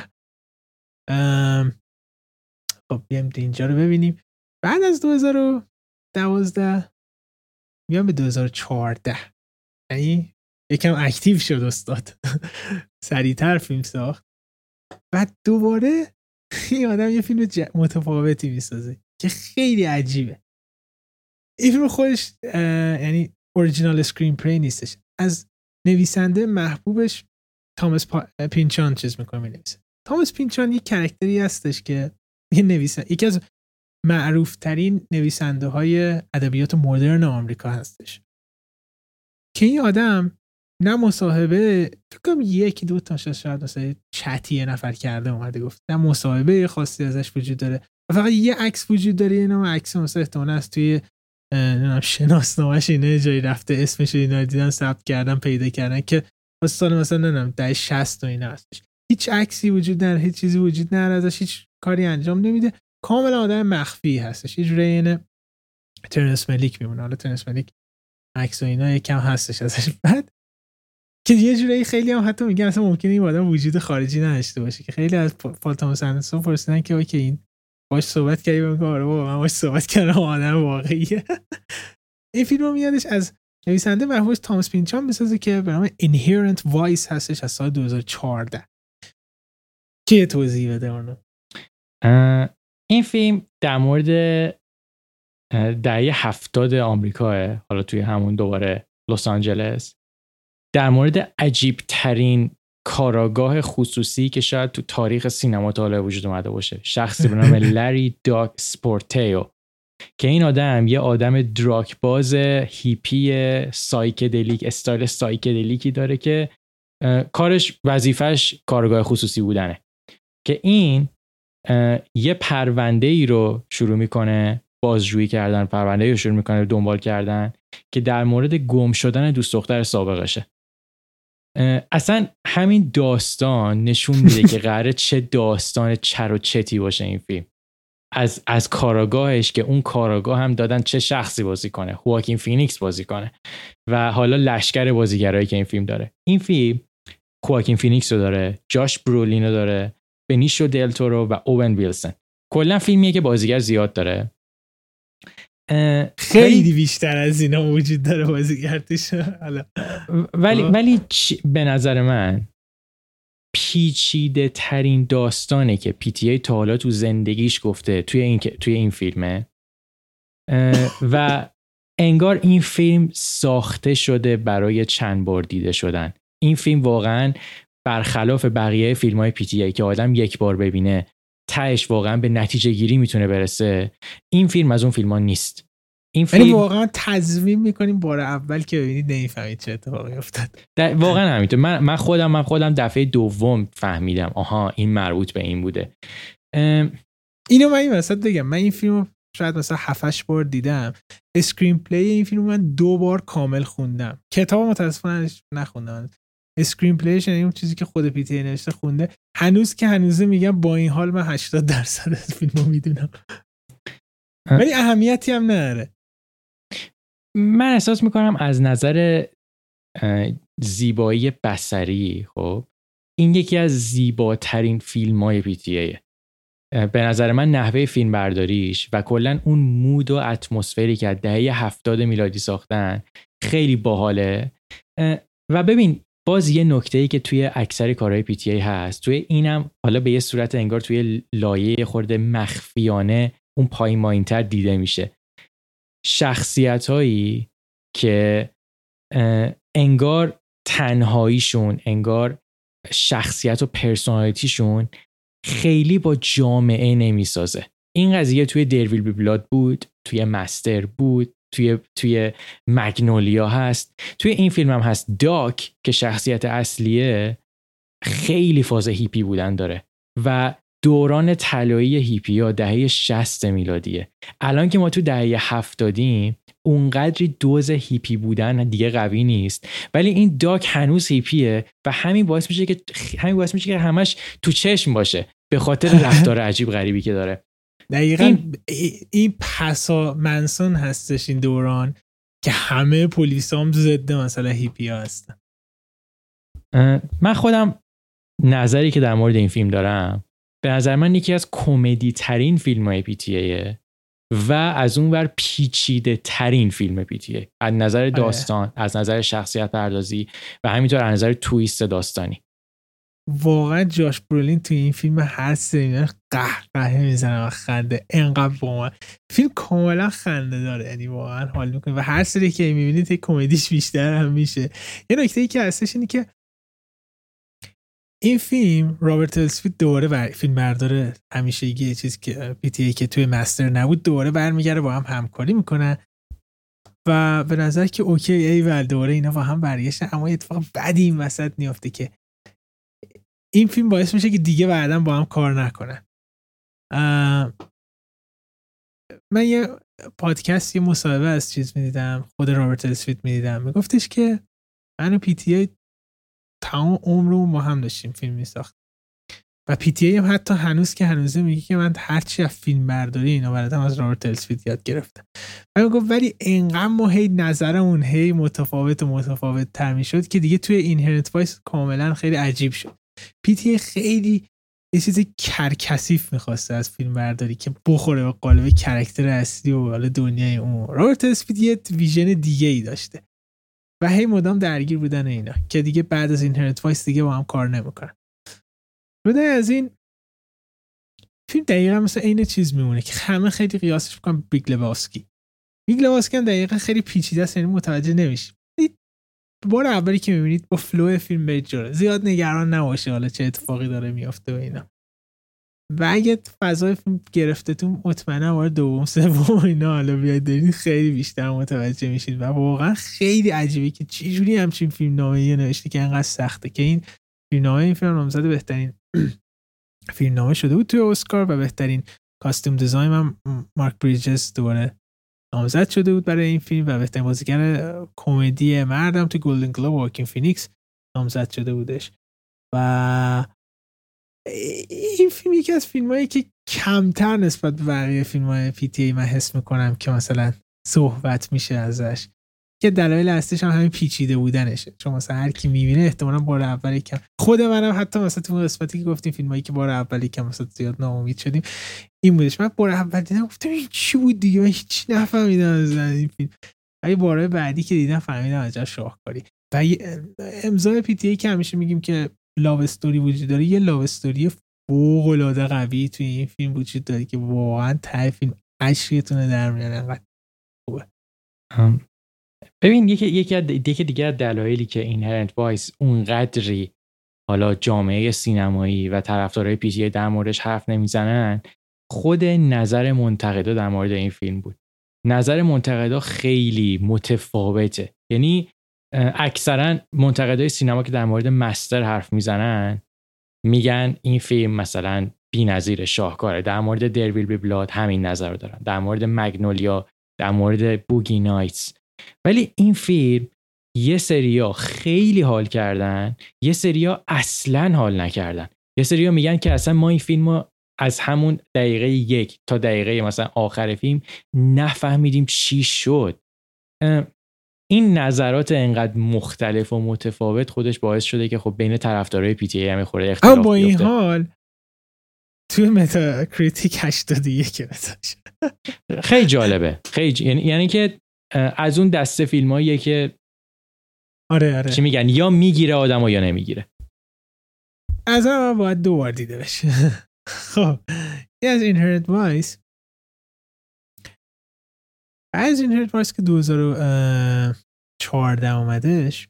خب بیایم اینجا رو ببینیم. بعد از 2012 میام به 2014 یعنی یکم active شد استاد. سریعتر فیلم ساخت. بعد دوباره این آدم یه فیلم متفاوتی می‌سازه که خیلی عجیبه. این فیلم خودش یعنی original screenplay نیستش. از نویسنده محبوبش تامس پینچان چیز می‌کنه می‌نویسه. تامس پینچان یک character ی هستش که یه نویسنده یکی از معروف ترین نویسنده های ادبیات مدرن آمریکا هستش. که این آدم نه مصاحبه فکر یک دو تا شاید مثلا چتی نفر کرده اومده گفت. نه مصاحبه خاصی ازش وجود داره. فقط یه عکس وجود داره نام عکس مثلا احتمال است توی شناسنامهش اینه جایی رفته اسمش اینا دیدن ثبت کردن پیدا کردن که سال مثلا نمی‌دونم ده 60 و اینا هستش. هیچ عکسی وجود نداره هیچ چیزی وجود نداره ازش هیچ کاری انجام نمیده. کاملا آدم مخفی هستش. عین ترنس ملیک میمونه. حالا ترنس ملیک عکس و اینا یکم هستش ازش. بعد که یه جوری خیلی هم حتی میگن اصلا ممکنه این آدم وجود خارجی نداشته باشه که خیلی از پال تاماس اندرسون پرسیدن که OK این باش صحبت کردی بگم آره بابا من باش صحبت کردم آدم واقعیه. این فیلم میادش از نویسنده محبوب تامس پینچان بسازه که به نام Inherent Vice هستش از سال 2014 که توضیح بده اونو؟ این فیلم در مورد دهه هفتاد آمریکاه حالا توی همون دوباره لس آنجلس در مورد عجیب ترین کاراگاه خصوصی که شاید تو تاریخ سینما تا وجود اومده باشه. شخصی به نام لری داک اسپورتلو. که این آدم یه آدم drug باز هیپی psychedelic style psychedelic ی داره که کارش وظیفش کاراگاه خصوصی بودنه. که این یه پرونده ای رو شروع می‌کنه بازجویی کردن پرونده ای رو شروع می‌کنه دنبال کردن که در مورد گم شدن دوست دختر سابقشه. اصلا همین داستان نشون میده که قراره چه داستان چرت و چتی باشه این فیلم. از از کاراگاهش که اون کاراگاه هم دادن چه شخصی بازی کنه. خواکین فینیکس بازی کنه. و حالا لشکر بازیگرایی که این فیلم داره. این فیلم خواکین فینیکس رو داره جاش برولینو داره بنیسیو دل تورو و اوون ویلسن. کلا فیلمیه که بازیگر زیاد داره. خیلی بیشتر از اینا وجود داره بازیگرتش ولی ولی به نظر من پیچیده ترین داستانه که PTA تا حالا تو زندگیش گفته توی این توی این فیلمه. و انگار این فیلم ساخته شده برای چند بار دیده شدن. این فیلم واقعا برخلاف بقیه فیلم های پی تی ای که آدم یک بار ببینه تهش واقعا به نتیجه گیری می‌تونه برسه. این فیلم از اون فیلم ها نیست. این فیلم واقعا تضمین می‌کنیم بار اول که ببینید نمی‌فهمید چه اتفاقی افتاد. واقعا همینطور. من من خودم من خودم دفعه دوم فهمیدم. آها این مربوط به این بوده. اینو من این وسط بگم. من این فیلم شاید مثلا هفتش بار دیدم. screenplay این فیلم من دو بار کامل خوندم. کتاب متاسفانه نخوندم. screenplay ش یعنی اون چیزی که خود PTA نوشته خوندم. هنوز که هنوزه میگم با این حال من 80 درصد از فیلم رو می‌دونم ولی اهمیتی هم نداره. من احساس می‌کنم از نظر زیبایی بصری خب این یکی از زیباترین فیلم های پی به نظر من نحوه فیلم برداریش و کلا اون مود و اتمسفری که دهه هفتاد میلادی ساختن خیلی باحاله. و ببین باز یه نکته ای که توی اکثر کارهای پی هست. توی اینم حالا به یه صورت انگار توی لایه خورده مخفیانه اون پایین ماینتر دیده میشه. شخصیت هایی که انگار تنهاییشون انگار شخصیت و personality شون خیلی با جامعه نمی‌سازه. این قضیه توی There Will Be Blood بود توی Master بود. توی توی مگنولیا هست. توی این فیلم هم هست. داک که شخصیت اصلیه خیلی فاز هیپی بودن داره و دوران طلایی هیپی ها دهه 60 میلادیه. الان که ما تو دهه هفتادیم اونقدری دوز هیپی بودن دیگه قوی نیست. ولی این داک هنوز هیپیه و همین باعث میشه که همین باعث میشه که همش تو چشم باشه. به خاطر رفتار عجیب غریبی که داره. دقیقا این, این پسا منسون هستش این دوران که همه پلیس هم ضد مثلا هیپی ها هستن. من خودم نظری که در مورد این فیلم دارم به نظر من یکی از کمدی ترین فیلم های پیتیه و از اون ور پیچیده ترین فیلم پیتیه از نظر آره. داستان از نظر شخصیت پردازی و همینطور از نظر تویست داستانی. واقعا جاش برولین توی این فیلم هر سری قهقهه می‌زنه و خنده انقدر با فیلم کاملا خنده داره یعنی واقعا حال می‌کنه. و هر سری که می‌بینید یک کمدیش بیشتر هم میشه. یه نکته ای که هستش اینه که این فیلم رابرت السفید دوباره بر فیلم برداره همیشه یه چیزی که پیتی که توی مستر نبود دوباره برمیگرده با هم همکاری می‌کنن. و به نظر که اوکی ای و دوره اینا با هم برگشتن. اما اتفاق بدی این وسط نیافته که این فیلم باعث میشه که دیگه بعدا با هم کار نکنن. من یه پادکست یه مصاحبه از چیز می‌دیدم خود رابرت السفید می‌دیدم. میگفتش که من و پیتی تمام عمرمون ما هم داشتیم فیلم میساخت و پی تی هم حتی هنوز که هنوزه میگه که من هرچی از فیلم برداری اینا بردم از رابرت السفید یاد گرفتم. و گفت ولی انقدر ما هی نظرمون هی متفاوت و متفاوت تر می‌شد که دیگه توی Inherent Vice کاملا خیلی عجیب شد. PT خیلی یه چیز کثیف می‌خواسته از فیلم برداری که بخوره به قالب character اصلی و حالا دنیای اون. رابرت السویت یه vision دیگه ای داشته. و هی مدام درگیر بودن اینا که دیگه بعد از Inherent Vice دیگه با هم کار نمی‌کنن. جدا از این فیلم دقیقا مثل عین چیز میمونه که همه خیلی قیاسش می‌کنن بیگ لبوفسکی بیگ لبوفسکی هم دقیقا خیلی پیچیده است یعنی متوجه نمیشی. بار اولی که می‌بینید با flow فیلم زیاد نگران نباشه حالا چه اتفاقی داره میافته و اینا. و اگه فضای فیلم گرفتتون مطمئنا بار دوم سوم اینا. حالا بیاید دارید خیلی بیشتر متوجه میشید و واقعا خیلی عجیبه که چجوری همچین فیلم نامه نوشته که انقدر سخته که این فیلم نامه این فیلم نامزد بهترین فیلم نامه شده بود توی اسکار و بهترین costume design هم مارک بریجز دوباره نامزد شده بود برای این فیلم و بهترین بازیگر کمدی مردم توی گلدن گلوب واکین فینیکس نامزد شده بودش. و این فیلم یکی از فیلم هایی که کمتر نسبت به بقیه فیلم های PTA من حس می‌کنم که مثلا صحبت میشه ازش. که دلایل اصلیش هم همین پیچیده بودنشه. چون مثلا هر کی می‌بینه احتمالا بار اولی کم. خود منم حتی مثلا تو قسمتی که گفتیم فیلم هایی که بار اولی کم مثلا زیاد ناامید شدیم این بودش. من بار اول دیدم گفتم این چی بود دیگه؟ من هیچ نفهمیدم از این فیلم. ولی بارهای بعدی که دیدم فهمیدم عجب شاهکاری. و امضای پی تی ای که همیشه میگیم که لاو استوری وجود داره یه لاو استوری فوق العاده قوی توی این فیلم وجود داره که واقعا ته فیلم اشکتونه در میان. انقدر خوبه. ببین یکی یکی یکی دیگه دلایلی که این هرنت وایس اونقدری حالا جامعه سینمایی و طرفدارای پیجی در موردش حرف نمی‌زنن خود نظر منتقدا در مورد این فیلم بود. نظر منتقدا خیلی متفاوته. یعنی اکثرا منتقدای سینما که در مورد مستر حرف می‌زنن میگن این فیلم مثلا بی‌نظیر شاهکاره. در مورد درویل بی بلاد همین نظر رو دارن. در مورد مگنولیا در مورد بوگی نایتس. ولی این فیلم یه سریا خیلی حال کردن یه سریا اصلا حال نکردن. یه سریا میگن که اصلا ما این فیلم رو از همون دقیقه یک تا دقیقه مثلا آخر فیلم نفهمیدیم چی شد. این نظرات انقدر مختلف و متفاوت خودش باعث شده که خب بین طرفدارای پی تی ای هم خورده اختلاف با این حال توی متا کریتیک 81 خیلی جالبه. خیلی یعنی یعنی که از اون دسته فیلماییه که آره آره. چی میگن یا می‌گیره آدمو یا نمی‌گیره. از من باید دو بار دیده بشه. خب یه از Inherent Vice از این وایس که 2014 اومدش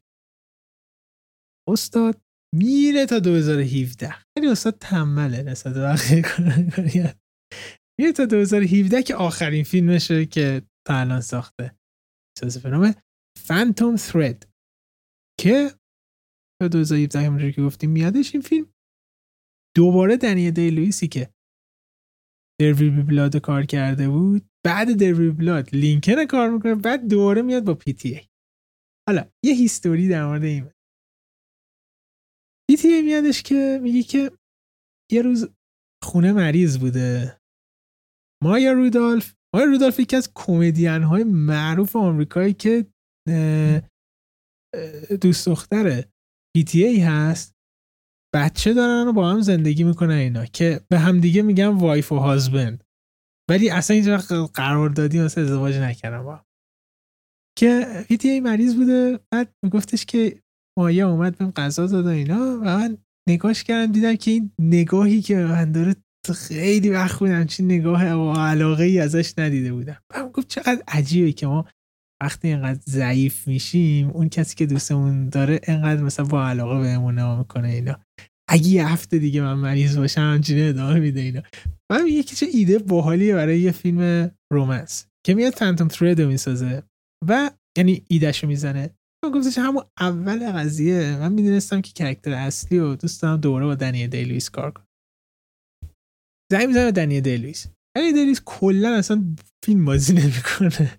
استاد میره تا 2017 خیلی استاد تمله نسبت بقیه میره تا 2017 که آخرین فیلمشه که تا الان ساخته. می‌سازه به نام فانتوم ثرد که تا 2017 همونجوری که گفتیم میادش این فیلم. دوباره دنیل دی لویسی که دروی بی بلاد کار کرده بود. بعد دروی بلاد لینکن کار می‌کنه. بعد دوباره میاد با پی تی ای. حالا یه history در مورد این. PTA میادش که میگه که یه روز خونه مریض بوده. مایا رودالف مایا رودالف یکی از کمدین های معروف آمریکایی که دوست دختر PTA هست بچه دارن و با هم زندگی می‌کنن اینا که به هم دیگه میگن wife و husband ولی اصلا اینجا قرار دادی مثلا ازدواج نکردن با که پیتی ای مریض بوده بعد میگفتش که مایه اومد بهم غذا داد و اینا و من نگاش کردم دیدم که این نگاهی که من داره خیلی وقت بودم چی نگاه علاقه ای ازش ندیده بودم. من گفت چقدر عجیبه که ما وقتی اینقدر ضعیف میشیم اون کسی که دوستمون داره اینقدر مثلا با علاقه بهمون نگاه می‌کنه اینا. اگه یه هفته دیگه من مریض باشم همچینه ادامه میده اینا. من یکی چه ایده باحالیه برای یه فیلم romance که میاد Phantom Thread رو می‌سازه و یعنی ایدهشو می‌زنه. من گفتش همون اول قضیه. من می‌دونستم که character اصلی و دوست دارم دوباره با دنیل دی لوئیس کار کنم. زنگ می‌زنه دنیل دی لوئیس دنیل دی لوئیس کلا اصلا فیلم بازی نمی‌کنه.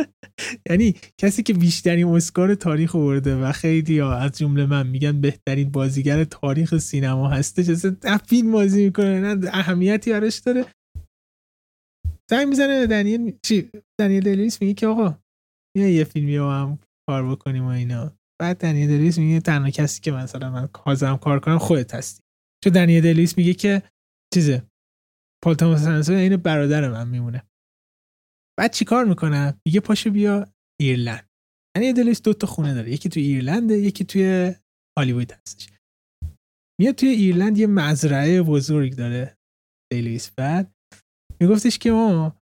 یعنی کسی که بیشترین اسکار تاریخ آورده و خیلی ها از جمله من میگن بهترین بازیگر تاریخ سینما هستش. اصلا فیلم بازی می‌کنه نه اهمیتی براش داره. زنگ می‌زنه دنیل. چی؟ دنیل دلیس میگه که آقا یه یه فیلمی رو هم کار بکنیم و اینا. بعد دنیل دلیس میگه تنها کسی که مثلا من حاضرم کار کنم خودت هستی. چون دنیل دلیس میگه که چیزه؟ پال تاماس این برادر من میمونه. بعد چیکار می‌کنم؟ میگه پاشو بیا ایرلند. یعنی دلش دو تا خونه داره. یکی توی ایرلنده یکی توی هالیوود هستش. میاد توی ایرلند یه مزرعه بزرگ داره. دیلیس بعد میگفتش که ما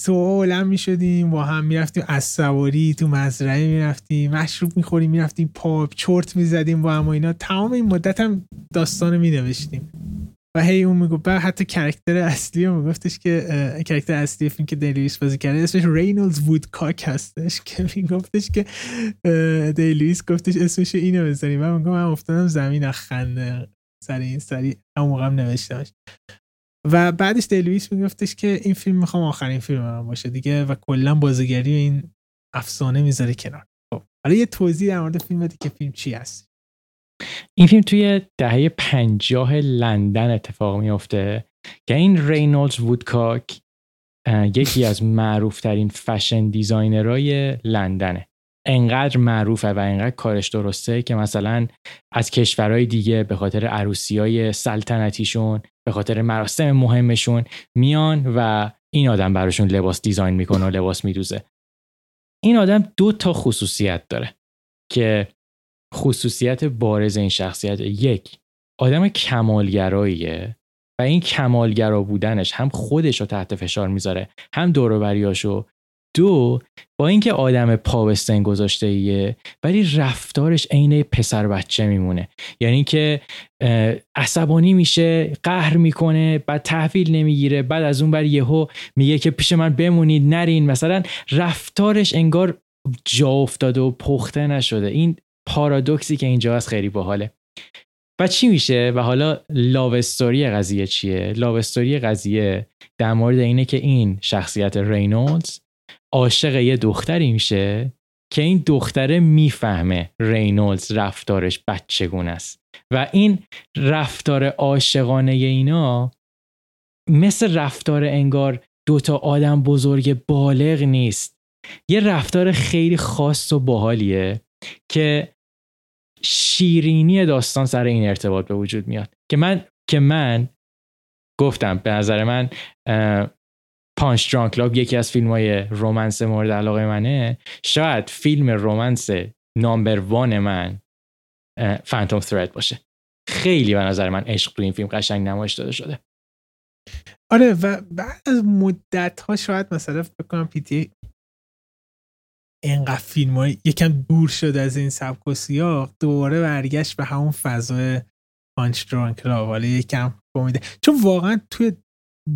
سوالم می‌شدیم با هم می‌رفتیم از سواری تو مزرعه می‌رفتیم مشروب می‌خوریم می‌رفتیم پاپ چرت می‌زدیم با هم و اینا. تمام این مدت هم داستان مینوشتیم. و هی اون می‌گفت حتی کرکتر اصلی رو میگفتش که کرکتر اصلی فیلم که دیلیویس بازی کرده اسمش رینولدز وودکاک هستش که میگفتش که دیلیویس گفتش اسمش اینو بذاری من میگم من افتادم زمین خنده. سر این سری اون موقع هم نوشتمش. و بعدش دی لوئیس میگفتش که این فیلم می‌خوام آخرین فیلم من باشه دیگه و کلا بازیگری این افسانه می‌ذاره کنار. خب حالا یه توضیح در مورد فیلم که فیلم چی هست. این فیلم توی دهه پنجاه لندن اتفاق میفته که این رینولدز وودکاک یکی از معروفترین fashion designer های لندنه. انقدر معروفه و انقدر کارش درسته که مثلا از کشورهای دیگه به خاطر عروسی های سلطنتیشون به خاطر مراسم مهمشون میان و این آدم براشون لباس دیزاین می‌کنه و لباس میدوزه. این آدم دو تا خصوصیت داره که خصوصیت بارز این شخصیت یک آدم کمالگراییه و این کمالگرا بودنش هم خودش رو تحت فشار می‌ذاره هم دوروبریاشو دو با اینکه آدم پا گذاشته ایه ولی رفتارش عین پسر بچه میمونه. یعنی که عصبانی میشه قهر می‌کنه بعد تحویل نمی‌گیره بعد از اون بر یهو میگه که پیش من بمونید نرین. مثلا رفتارش انگار جا افتاده و پخته نشده. این پارادوکسی که اینجا هست خیلی باحاله. و چی میشه؟ و حالا لاو استوری قضیه چیه؟ لاو استوری قضیه در مورد اینه که این شخصیت رینولدز عاشق یه دختری میشه که این دختره می‌فهمه رینولدز رفتارش بچگون است. و این رفتار عاشقانه اینا مثل رفتار انگار دوتا آدم بزرگ بالغ نیست. یه رفتار خیلی خاص و باحالیه که شیرینی داستان سر این ارتباط به وجود میاد. که من که من گفتم به نظر من Punch-Drunk Love یکی از فیلم های romance مورد علاقه منه. شاید فیلم romance number one من Phantom Thread باشه. خیلی به نظر من عشق تو این فیلم قشنگ نمایش داده شده. آره و بعد از مدت ها شاید مثلا فکر کنم PTA اینقدر فیلم های یکم دور شد از این سبک و سیاق دوباره برگشت به همون فضای Punch-Drunk Love حالا یکم کمدیه چون واقعا توی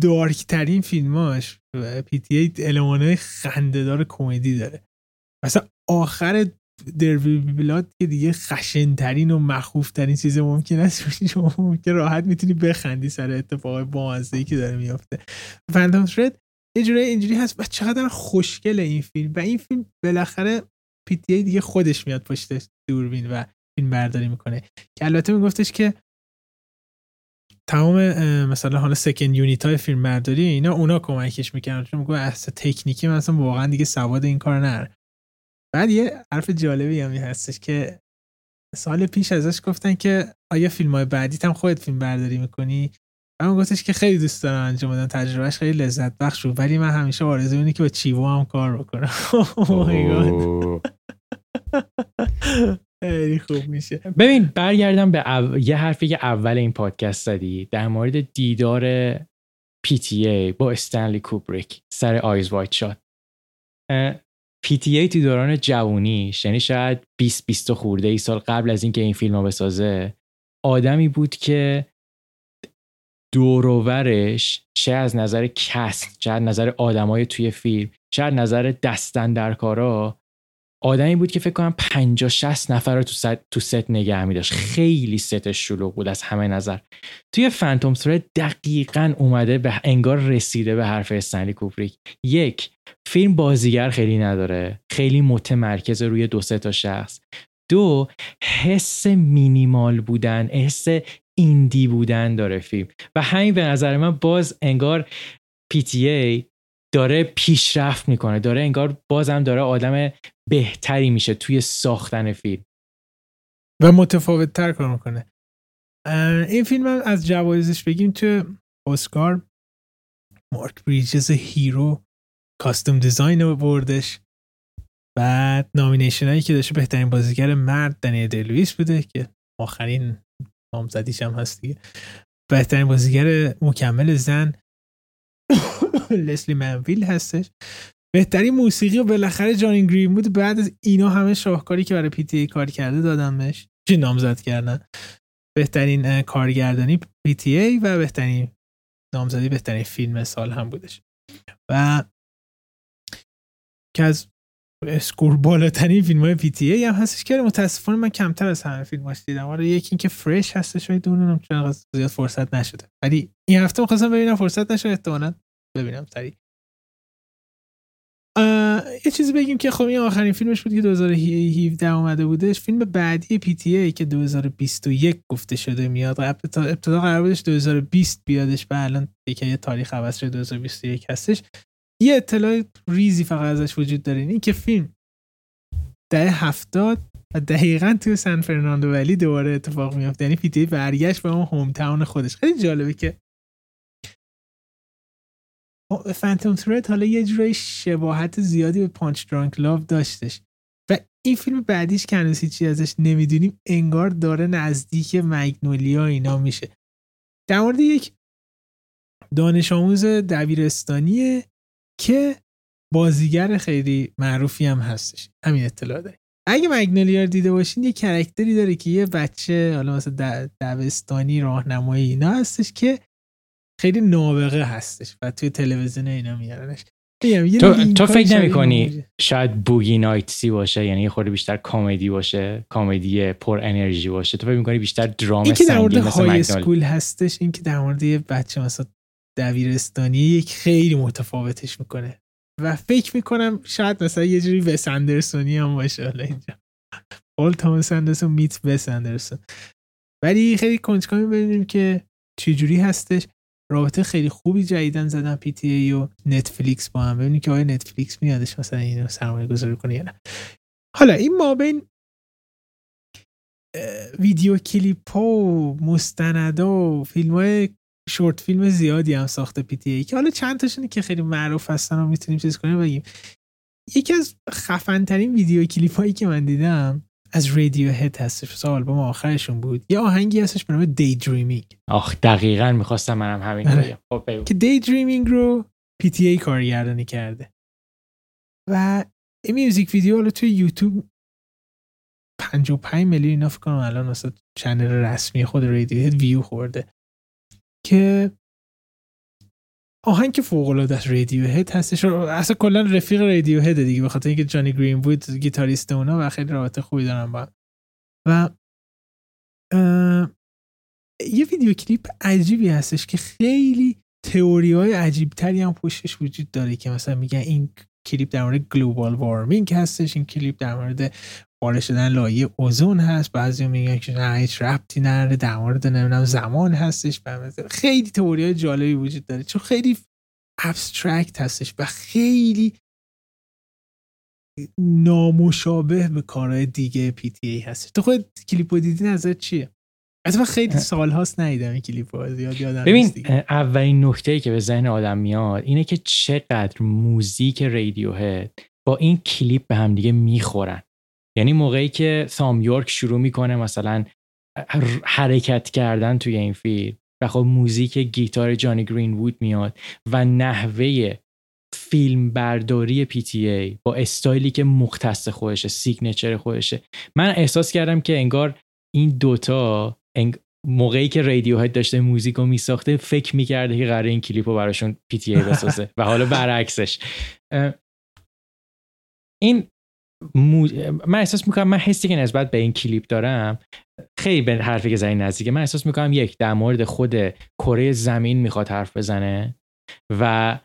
dark ترین فیلماش PTA المانای خندهدار کمدی داره. مثلا آخر There Will Be Blood که دیگه خشنترین و مخوفترین چیز ممکن است. شما ممکن راحت می‌تونی بخندی سر اتفاق بامزه‌ای که داره میافته. Phantom Thread یه جوری اینجوری هست. و چقدر خوشگل این فیلم. و این فیلم بالاخره PTA دیگه خودش میاد پشت دوربین و فیلم برداری می‌کنه. که البته میگفتش که تمام مثلا حالا سکند یونیت های فیلم برداری اینا اونا کمکش می‌کنن. چون میگه اصلا تکنیکی مثلا واقعا دیگه سواد این کار نره بعد یه حرف جالبی هم هستش که سال پیش ازش گفتن که آیا فیلم های بعدی هم خودت فیلم برداری می‌کنی؟ اما گفتش که خیلی دوست دارم انجام بدم. تجربهش خیلی لذت بخش بود. ولی من همیشه آرزو اینه که با چیوو هم کار بکنم. خیلی خوب میشه. ببین برگردم به یه حرفی که اول این پادکست زدی در مورد دیدار PTA با استنلی کوبریک سر Eyes Wide Shut. PTA تو دوران جوونیش یعنی شاید 20 20 خورده ای سال قبل از اینکه این فیلم رو بسازه آدمی بود که دوروورش چه از نظر cast چه از نظر آدمای توی فیلم چه از نظر دستن در کارا آدمی بود که فکر کنم 50 60 نفر رو تو ست تو ست نگه می داشت خیلی ستش شلوغ بود از همه نظر. توی Phantom Thread دقیقا اومده به انگار رسیده به حرف استنلی کوبریک یک فیلم بازیگر خیلی نداره. خیلی متمرکز روی دو سه تا شخص. دو حس مینیمال بودن حس indie بودن داره فیلم. و همین به نظر من باز انگار PTA داره پیشرفت می‌کنه. داره انگار بازم داره آدم بهتری میشه توی ساختن فیلم. و متفاوت تر کار می‌کنه. این فیلم هم از جوایزش بگیم تو اسکار مارک بریجز برای costume design بردش. بعد nomination هایی که داشته بهترین بازیگر مرد دنیل دی لوئیس بوده که آخرین نامزدیش هم هست دیگه. بهترین بازیگر مکمل زن لسلی منویل هستش. بهترین موسیقی و بالاخره جان گرین بود. بعد از اینا همه شاهکاری که برای پیتی کار کرده دادم بهش چی نامزد کردن. بهترین کارگردانی پی و بهترین نامزدی بهترین فیلم سال هم بودش. و که از اسکور بالاترین فیلم های پی تی ای هم هستش که متاسفانه من کمتر از همه فیلم هاش دیدم. آره یکی اینکه فرش هستش و دونم چون زیاد فرصت نشده. ولی این هفته می‌خواستم ببینم فرصت نشد احتمالاً ببینم سریع. یه چیزی بگیم که خب این آخرین فیلمش بود که 2017 اومده بودش. فیلم بعدی PTA که 2021 گفته شده میاد. ابتدا قرار بودش 2020 بیادش و الان یه تاریخ عوض شده 2021 هستش. یه اطلاع ریزی فقط ازش وجود داره این که فیلم دهه هفتاده دقیقا توی San Fernando Valley دوباره اتفاق میافته یعنی PTA برگشت به اون hometown خودش. خیلی جالبه که Phantom Thread حالا یه جورای شباهت زیادی به Punch-Drunk Love داشتش. و این فیلم بعدیش که هنوز ازش نمی‌دونیم انگار داره نزدیک مگنولیا اینا میشه. در مورد یک دانش آموز دبیرستانیه که بازیگر خیلی معروفی هم هستش. همین اطلاع داری اگه مگنولیا رو دیده باشین یه character ی داره که یه بچه حالا مثلا دبستانی راهنمایی اینا هستش که خیلی نابغه هستش و توی تلویزیون اینا میارنش. تو, تو فکر نمی کنی شاید بوگی نایتسی باشه یعنی یه خورده بیشتر کامدی باشه کامدی پر انرژی باشه. تو فکر می‌کنی بیشتر درام این که در مورد های اسکول هستش این که در مورد یه بچه مثلا دبیرستانی یک خیلی متفاوتش می‌کنه. و فکر می‌کنم شاید مثلا یه جوری وس اندرسونی هم باشه حالا اینجا. اول تامس اندرسون میت وس اندرسون. ولی خیلی کنجکاویم ببینیم که چجوری هستش. رابطه خیلی خوبی جدیدن زدن PTA و نتفلیکس با هم. ببینید که آیا نتفلیکس میادش مثلا اینو سرمایه گذاری کنه یا نه. حالا این ما بین ویدیو کلیپ و مستندا و فیلم های short film زیادی هم ساخته PTA که حالا چند تاشونه که خیلی معروف هستن و می‌تونیم چیز کنیم بگیم. یکی از خفن ترین ویدیو کلیپ هایی که من دیدم از رادیو هد هستش. مثلا آلبوم آخرشون بود. یه آهنگی هستش به نام Daydreaming آخ دقیقا می‌خواستم منم همین آره. خب که Daydreaming رو PTA کارگردانی کرده. و این music video حالا توی یوتیوب 55 میلیون اینا فکر کنم الان مثلا channel رسمی خود رادیو هد ویو خورده. که آهنگ که فوق العاده رادیو هد هستش. اصلا کلا رفیق رادیو هد دیگه به خاطر اینکه جانی گرین وود گیتاریست اونا و خیلی رابطه خوبی دارن با و یه ویدیو کلیپ عجیبی هستش که خیلی تئوری های عجیب تری هم پشتش وجود داره که مثلا میگن این کلیپ در مورد global warming هستش این کلیپ در مورد پاره شدن لایه اوزون هست. بعضی میگن که نه هیچ ربطی نداره. در مورد نمی‌دونم زمان هستش خیلی تئوری های جالبی وجود داره. چون خیلی abstract هستش و خیلی نامشابه به کارهای دیگه PTA هستش. تو خود کلیپ رو دیدی؟ نظر چیه؟ از من خیلی سال هاست ندیدم این کلیپ زیاد یادم ببین اولین نکته که به ذهن آدم میاد اینه که چقدر موزیک رادیو هد با این کلیپ به هم دیگه می‌خورن. یعنی موقعی که تام یورک شروع می‌کنه مثلا حرکت کردن توی این فیلم و خب موزیک گیتار جانی گرین وود میاد و نحوه فیلم برداری PTA با استایلی که مختص خودشه signature خودشه. من احساس کردم که انگار این دوتا موقعی که رادیو هد داشته موزیک رو میساخته فکر می‌کرده که قرار این کلیپ رو براشون PTA بسازه و حالا برعکسش. این من احساس می‌کنم من حسی که نسبت به این کلیپ دارم خیلی به حرفی که زدی نزدیکه. من احساس می‌کنم یک در مورد خود کره زمین می‌خواد حرف بزنه و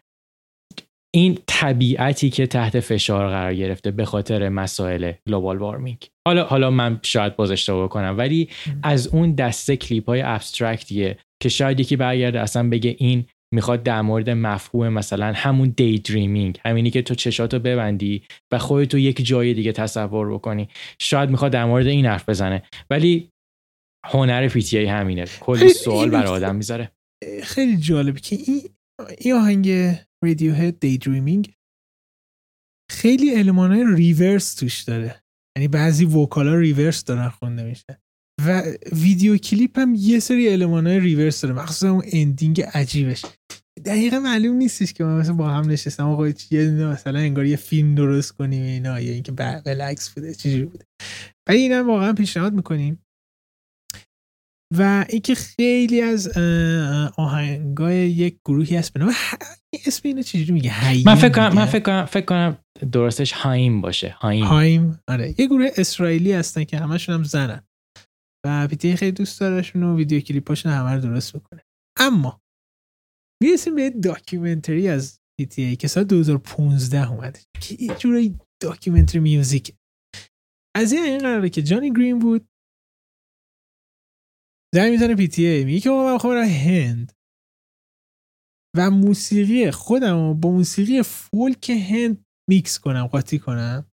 این طبیعتی که تحت فشار قرار گرفته به خاطر مسائل global warming حالا حالا من شاید باز اشتباه کنم ولی از اون دسته کلیپ های abstract یه که شاید یکی برگرده اصلا بگه این می‌خواد در مورد مفهوم مثلا همون Daydreaming همینی که تو چشاتو ببندی و خودتو یک جای دیگه تصور بکنی. شاید می‌خواد در مورد این حرف بزنه. ولی هنر PTA همینه. کلی سوال برای آدم می‌ذاره. خیلی جالبه که این این آهنگ رادیو هد Daydreaming خیلی المانای reverse توش داره. یعنی بعضی vocal ا reverse دارن خونده میشه و ویدیو کلیپ هم یه سری های reverse داره مخصوصا اون ending عجیبش. دقیقا معلوم نیستش که ما مثلا با هم نشستم آقا یه مثلا انگار یه فیلم درست کنیم اینا یا اینکه برعکس بوده چجوری بوده. ولی اینا واقعا پیشنهاد می‌کنیم. و اینکه خیلی از آهنگای یک گروهی هست به اسم اینو چجوری میگه؟ من فکر کنم من فکر کنم فکر کنم درستش هایم باشه. هایم. هایم. آره. یه گروه اسرائیلی هستن که همشون هم زنن. و PTA خیلی دوست دارشون و ویدیو کلیپاشون همه رو درست بکنه. اما می‌رسیم به documentary از PTA که سال 2015 اومده. که یه جوری documentary music. از این قراره که جانی گرین‌وود. زنگ می‌زنه PTA میگه که من خواهم هند. و موسیقی خودم با موسیقی فولک هند میکس کنم قاطی کنم.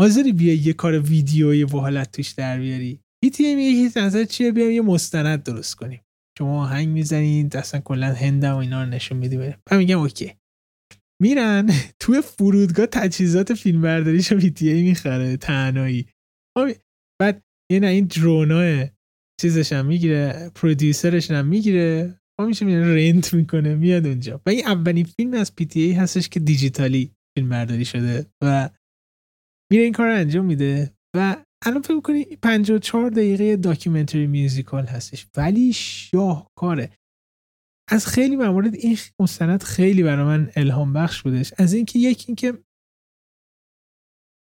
حاضری بیا یه کار ویدیویی با حالت توش در بیاری؟ PTA میگه که نظر چیه؟ بیام یه مستند درست کنیم. شما آهنگ می‌زنید اصلا کلا هند و اینا رو نشون میدی من میگم okay. میرن توی فرودگاه تجهیزات فیلم برداریشو PTA می‌خره تنهایی. خب، بعد یه نه این drone ای چیزش هم می‌گیره producer ش هم می‌گیره. ما میشه میره rent می‌کنه میاد اونجا. و این اولین فیلم از PTA هستش که دیجیتالی فیلم برداری شده و میره این کار رو انجام میده و الان فکر کنی 54 دقیقه documentary musical هستش ولی شاهکاره. از خیلی موارد این مستند خیلی برای من الهام بخش بودش. از اینکه یکی اینکه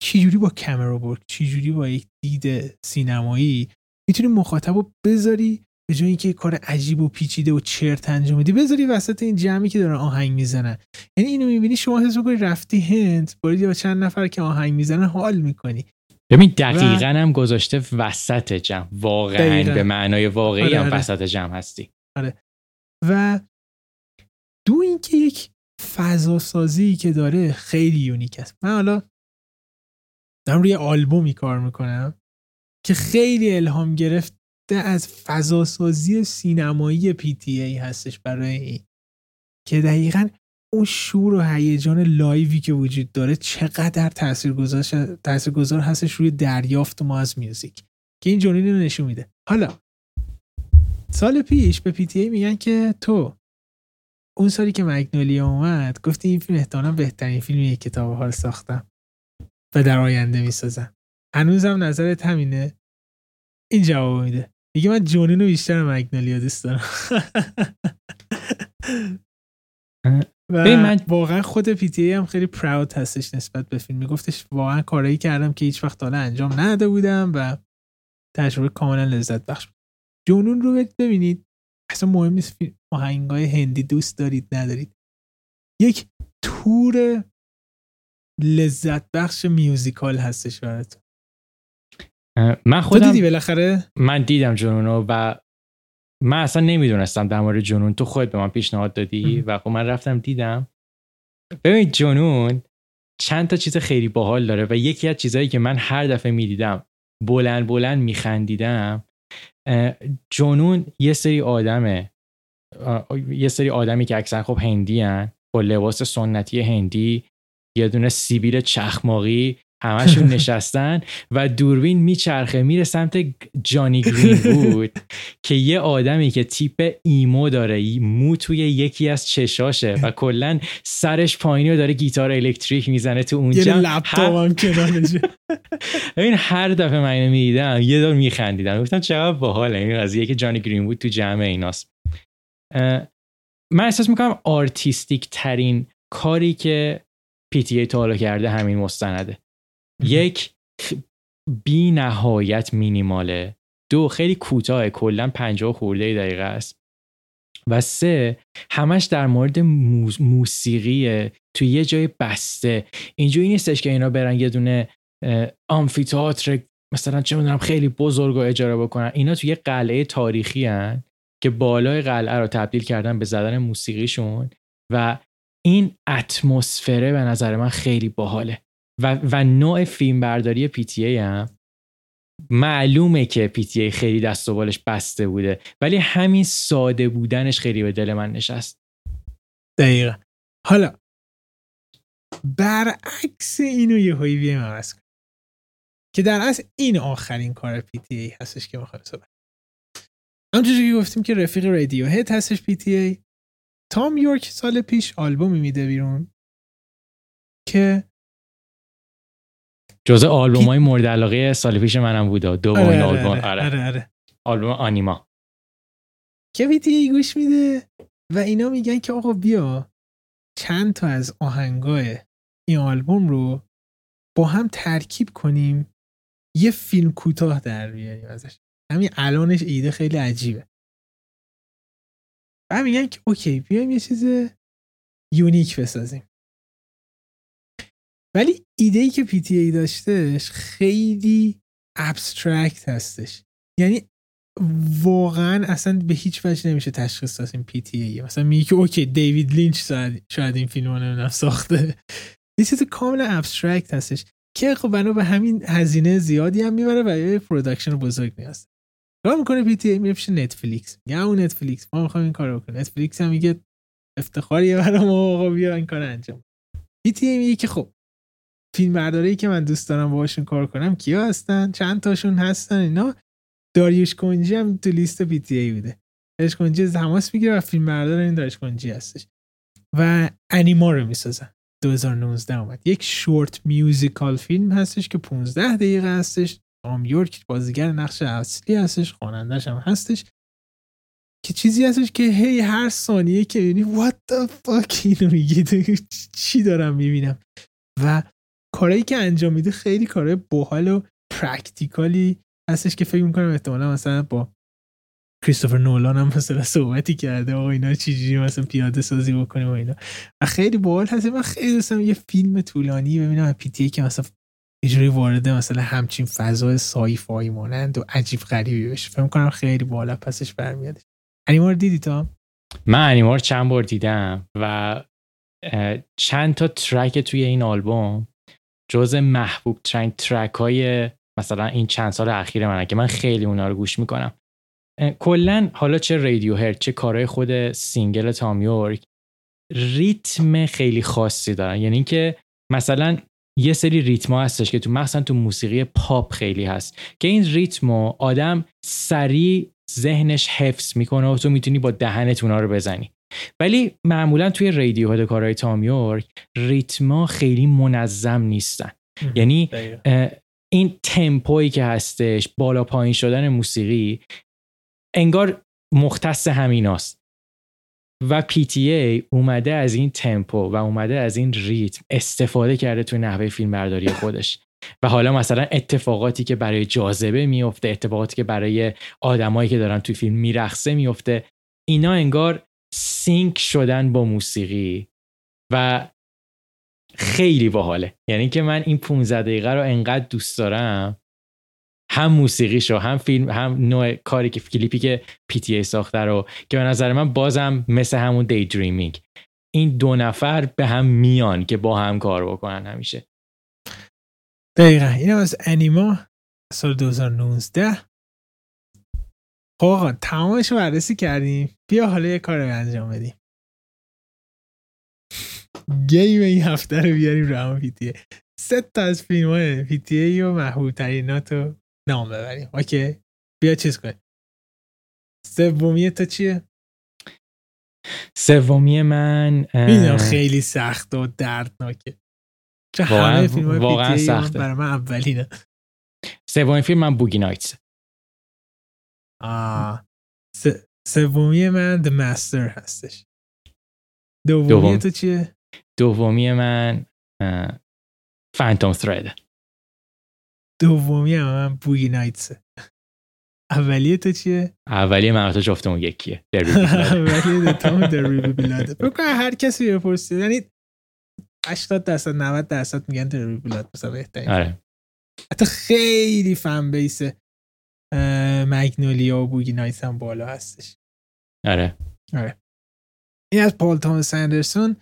چجوری با کامرا برد چجوری با یک دید سینمایی می‌تونی مخاطب رو بذاری به جای اینکه کار عجیب و پیچیده و چرت انجام بدی بذاری وسط این جمعی که دارن آهنگ می‌زنن. یعنی اینو می‌بینی شما حس می‌کنی رفتی هند باری با چند نفر که آهنگ می‌زنن حال می‌کنی. ببین دقیقا هم گذاشته وسط جمع. واقعا به معنای واقعی آره هم آره. وسط جمع هستی. آره. و دو اینکه یک فضا سازی که داره خیلی unique است. من حالا دارم روی آلبومی کار می‌کنم که خیلی الهام گرفته از فضاسازی سینمایی PTA هستش برای این. که دقیقا اون شور و هیجان live ی که وجود داره چقدر تاثیرگذار تاثیرگذار هستش روی دریافت ما از music. که این جنین رو نشون میده. حالا سال پیش به پی تی ای میگن که تو اون سالی که مگنولیا اومد گفتی این فیلم احتمالا بهترین فیلمیه کتاب رو ساختم. و در آینده می‌سازم. هنوزم نظرت همینه؟ این جواب میده. میگه من جونین رو بیشتر مگنولیا دوست دارم و من- واقعا خود پی تی ای هم خیلی پراود هستش نسبت به فیلم. میگفتش واقعا کارایی کردم که هیچ وقت حالا انجام نداده بودم و تجربه کاملا لذت بخش بود. جنون رو ببینید اصلا مهم نیست فیلم آهنگای هندی دوست دارید ندارید. یک تور لذت بخش میوزیکال هستش براتون. من تو خودم دیدی بالاخره؟ من دیدم جنونو و من اصلا نمی‌دونستم در مورد جنون. تو خودت به من پیشنهاد دادی. و خب من رفتم دیدم. ببین جنون چند تا چیز خیلی باحال داره و یکی از چیزهایی که من هر دفعه می‌دیدم بلند بلند میخندیدم جنون یه سری آدمه. یه سری آدمی که اکثر خب هندی هن با لباس سنتی هندی یه دونه سیبیل چخماقی همشون نشستن و دوربین میچرخه میره سمت جانی گرین بود که یه آدمی که تیپ ایمو داره مو توی یکی از چشاشه و کلا سرش پایینی داره گیتار الکتریک می‌زنه تو یه اونجا لپتاپ هم کنارشه این هر دفعه من اینو می‌دیدم یه دور میخندیدم. گفتم چقدر باحاله این قضیه که جانی گرین‌وود تو جمع ایناست. من احساس می‌کنم artistic ترین کاری که PTA تا حالا کرده همین مستنده. یک بی نهایت مینیماله. دو خیلی کوتاه کلا پنجاه خورده دقیقه است. و سه همش در مورد موس- موسیقیه. توی یه جای بسته. اینجوری نیستش که اینا برن یه دونه آمفیتاتر مثلا چه می‌دونم خیلی بزرگ رو اجاره بکنن. اینا توی یه قلعه تاریخی هن که بالای قلعه رو تبدیل کردن به زدن موسیقیشون. و این اتمسفره به نظر من خیلی باحاله. و, و نوع فیلم برداری پی تی ای هم معلومه که پی تی ای خیلی دست و بالش بسته بوده ولی همین ساده بودنش خیلی به دل من نشست. دقیقا. حالا برعکس اینو یه هایی بیایم عوض که در اصل این آخرین کار PTA هستش که می‌خوایم صحبت همونجوری که گفتیم که رفیق رادیو هد هستش PTA تام یورک سال پیش آلبومی میده بیرون که جزء آلبوم های مورد علاقه سال پیش منم بوده. دومین آره آلبوم. آره, آره. آره, آره. آلبوم آنیما. که PTA گوش میده و اینا میگن که آقا بیا چند تا از آهنگای این آلبوم رو با هم ترکیب کنیم یه فیلم کوتاه در بیاریم ازش. همین الانش ایده خیلی عجیبه. و میگن که okay بیایم یه چیز unique بسازیم. ولی ایده ای که PTA داشتش خیلی abstract هستش. یعنی واقعا اصلا به هیچ وجه نمیشه تشخیص داد این PTA. مثلا میگه که okay دیوید لینچ شاید, این فیلم رو ساخته. یه چیز کاملا abstract هستش که خب بنا به همین هزینه زیادی هم می‌بره و یه production بزرگ نیاز کار می‌کنه PTA؟ پیش نتفلیکس میگه اون نتفلیکس ما می‌خوایم این کارو بکنیم. نتفلیکس هم میگه افتخاریه برای ما آقا بیا این کار انجام PTA میگه که خب فیلم برداری که من دوست دارم باهاشون کار کنم کیا هستن؟ چند تاشون هستن؟ اینا؟ داریوش خنجی هم تو لیست PTA بوده. داریوش خنجی تماس می‌گیره و فیلم بردار این داریوش خنجی هستش. و آنیما رو می‌سازن. 2019 اومد. یک short musical film هستش که 15 دقیقه هستش. تام یورک بازیگر نقش اصلی هستش. خواننده‌ش هم هستش. که چیزی هستش که هی هر ثانیه که ببینی what the fuck اینو میگی؟ چی دارم می‌بینم؟ و کارهایی که انجام میده خیلی کارهای باحال و practical ی هستش که فکر می‌کنم احتمالا مثلا با کریستوفر نولان هم مثلا صحبتی کرده آقا اینا چجوری مثلا پیاده سازی بکنیم و اینا. و خیلی باحال هست من خیلی دوستم یه فیلم طولانی ببینم PTA که مثلا یه جوری وارد مثلا همچین فضای sci-fi مانند و عجیب غریبی بشه. فکر کنم خیلی بالا پسش برمیاد. آنیما رو دیدی تا من آنیما رو چند بار دیدم و چند تا track توی این آلبوم جز محبوب ترین track های مثلا این چند سال اخیر منه که من خیلی اونا رو گوش می‌کنم. کلا حالا چه رادیو هد چه کارهای خود single تام یورک ریتم خیلی خاصی دارن. یعنی اینکه مثلا یه سری ریتما هستش که تو مثلا تو موسیقی پاپ خیلی هست که این ریتمو آدم سریع ذهنش حفظ می‌کنه و تو می‌تونی با دهنت اونا رو بزنی. ولی معمولا توی رادیو ها کارهای تام یورک ریتما خیلی منظم نیستن. یعنی این تمپویی که هستش بالا پایین شدن موسیقی انگار مختص همیناست. و PTA اومده از این تمپو و اومده از این ریتم استفاده کرده توی نحوه فیلم برداری خودش. و حالا مثلا اتفاقاتی که برای جاذبه میفته اتفاقاتی که برای آدمایی که دارن توی فیلم میرخصه میفته اینا انگار sync شدن با موسیقی و خیلی باحاله. یعنی که من این 15 دقیقه رو انقدر دوست دارم. هم موسیقیشو هم فیلم هم نوع کاری که کلیپی که PTA ساخته رو که به نظر من بازم مثل همون Daydreaming این دو نفر به هم میان که با هم کار بکنن همیشه. دقیقا. این از انیما سال 2019 خب تمامش رو بررسی کردیم. بیا حالا یه کار رو انجام بدیم. گیم این هفته رو بیاریم رو همون پیتیه سه تا از فیلم های پیتیه و محبوب ترینات رو نام ببریم. اوکی؟ بیا چیز کنیم. سومیه تا چیه؟ سومی من می‌دونم خیلی سخت و دردناکه. چه همه فیلم های سخته. برای من اولینه. سومی فیلم من بوگی نایتس آه سومی من The Master هستش. دومی دوم... تو چیه؟ دومی من فانتوم ثرید دومی من بوگی نایتس اولیه تو چیه؟ اولیه من تو جفتمون یکیه. اولیه دوتامون دروی Blood ه فکر کنم هر کسی بپرسید یعنی 80 درصد 90 درصد میگن There Will Be Blood مثلا بهترین آره. حتی خیلی fan base Magnolia و Boogie Nights هم بالا هستش. آره. آره. این از پال تامس اندرسون.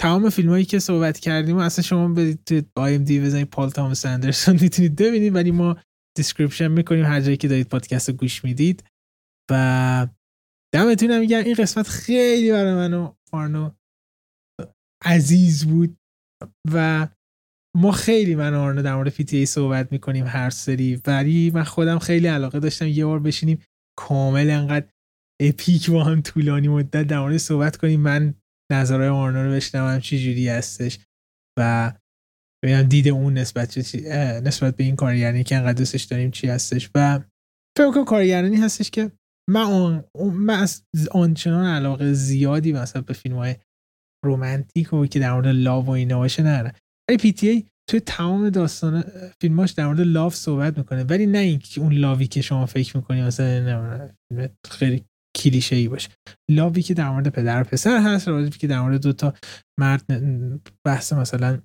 تمام فیلم هایی که صحبت کردیم و اصلا شما برید تو IMDb بزنید پال تامس اندرسون می‌تونید ببینید ولی ما description می‌کنیم هر جایی که دارید پادکست رو گوش می‌دید. و دمتون میگم این قسمت خیلی برای من و آرنو عزیز بود. و ما خیلی من و آرنو در مورد ای صحبت می‌کنیم هر سری ولی من خودم خیلی علاقه داشتم یه بار بشینیم کامل انقدر اپیک با هم طولانی مدت در مورد صحبت کنیم. من نظرهای آرنا رو بشنوم چی جوری هستش و ببینم دید اون نسبت چی نسبت به این کارگردانی که انقدر دوستش داریم چی هستش. و فکر کنم کارگردانی هستش که من آن من از آنچنان علاقه زیادی مثلا به فیلم های رومنتیک و که در مورد لاو و اینا باشه نه ولی پی تی ای توی تمام داستان فیلماش در مورد لاو صحبت می‌کنه. ولی نه اینکه اون لاوی که شما فکر می‌کنی مثلا خیلی کلیشه ای باشه. لاوی که در مورد پدر و پسر هست لاوی که در مورد دوتا مرد بحث مثلا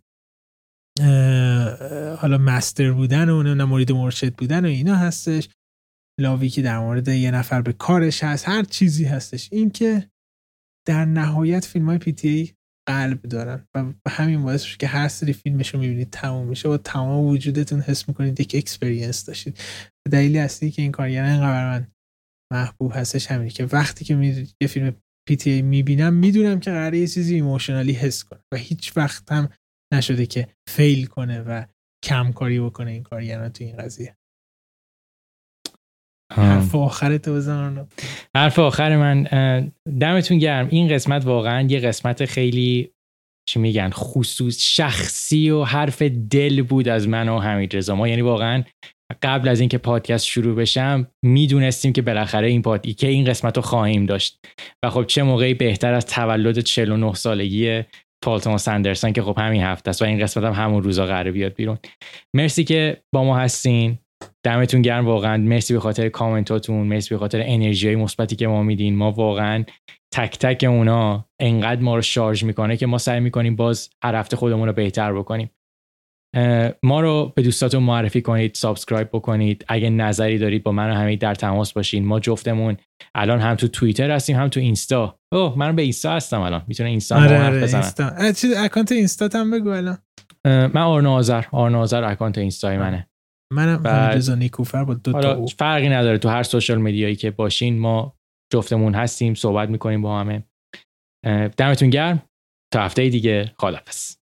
حالا master بودن و نه مورد مرشد بودن و اینا هستش. love ی که در مورد یه نفر به کارش هست هر چیزی هستش. این که در نهایت فیلم های PTA قلب دارن. و همین باعث که هر سری فیلمش رو می‌بینید تموم میشه و تمام وجودتون حس می‌کنید یک experience داشتید. دلیلی اصلی که این کارگردان اینقدر من محبوب هستش همینه که وقتی که من یه فیلم PTA می‌بینم می‌دونم که قراره یه چیزی emotionally حس کنه و هیچ وقت هم نشده که fail کنه و کم کاری بکنه این کارگران تو این قضیه. حرف آخر تو بزن حرف آخر من دمتون گرم. این قسمت واقعا یه قسمت خیلی چی میگن خصوصی شخصی و حرف دل بود از من و حمید رضا. ما یعنی واقعا قبل از اینکه پادکست شروع بشم می‌دونستیم که بالاخره این پادی که این قسمت رو خواهیم داشت. و خب چه موقعی بهتر از تولد 49 سالگی پال تامس اندرسون که خب همین هفته است و این قسمت هم همون روزا قراره بیاد بیرون. مرسی که با ما هستین. دمتون گرم واقعا مرسی به خاطر کامنتاتون مرسی به خاطر انرژی مثبتی که ما میدین. ما واقعا تک تک اونا انقدر ما رو شارژ می‌کنه که ما سعی می‌کنیم باز هر هفته خودمون رو بهتر بکنیم. ما رو به دوستاتون معرفی کنید subscribe بکنید. اگه نظری دارید با من و حمید در تماس باشین. ما جفتمون الان هم تو توییتر هستیم هم تو اینستا. اوه من به اینستا هستم الان. می‌تونه اینستا آره آره، چیز اکانت اینستا هم بگو الان. من آرنا آذر. آرنا آذر account اینستای منه. منم حمیدرضا نیکوفر با دو تا فرقی نداره تو هر social media یی که باشین ما جفتمون هستیم صحبت می‌کنیم با همه. دمتون گرم. تا هفته دیگه خدافظ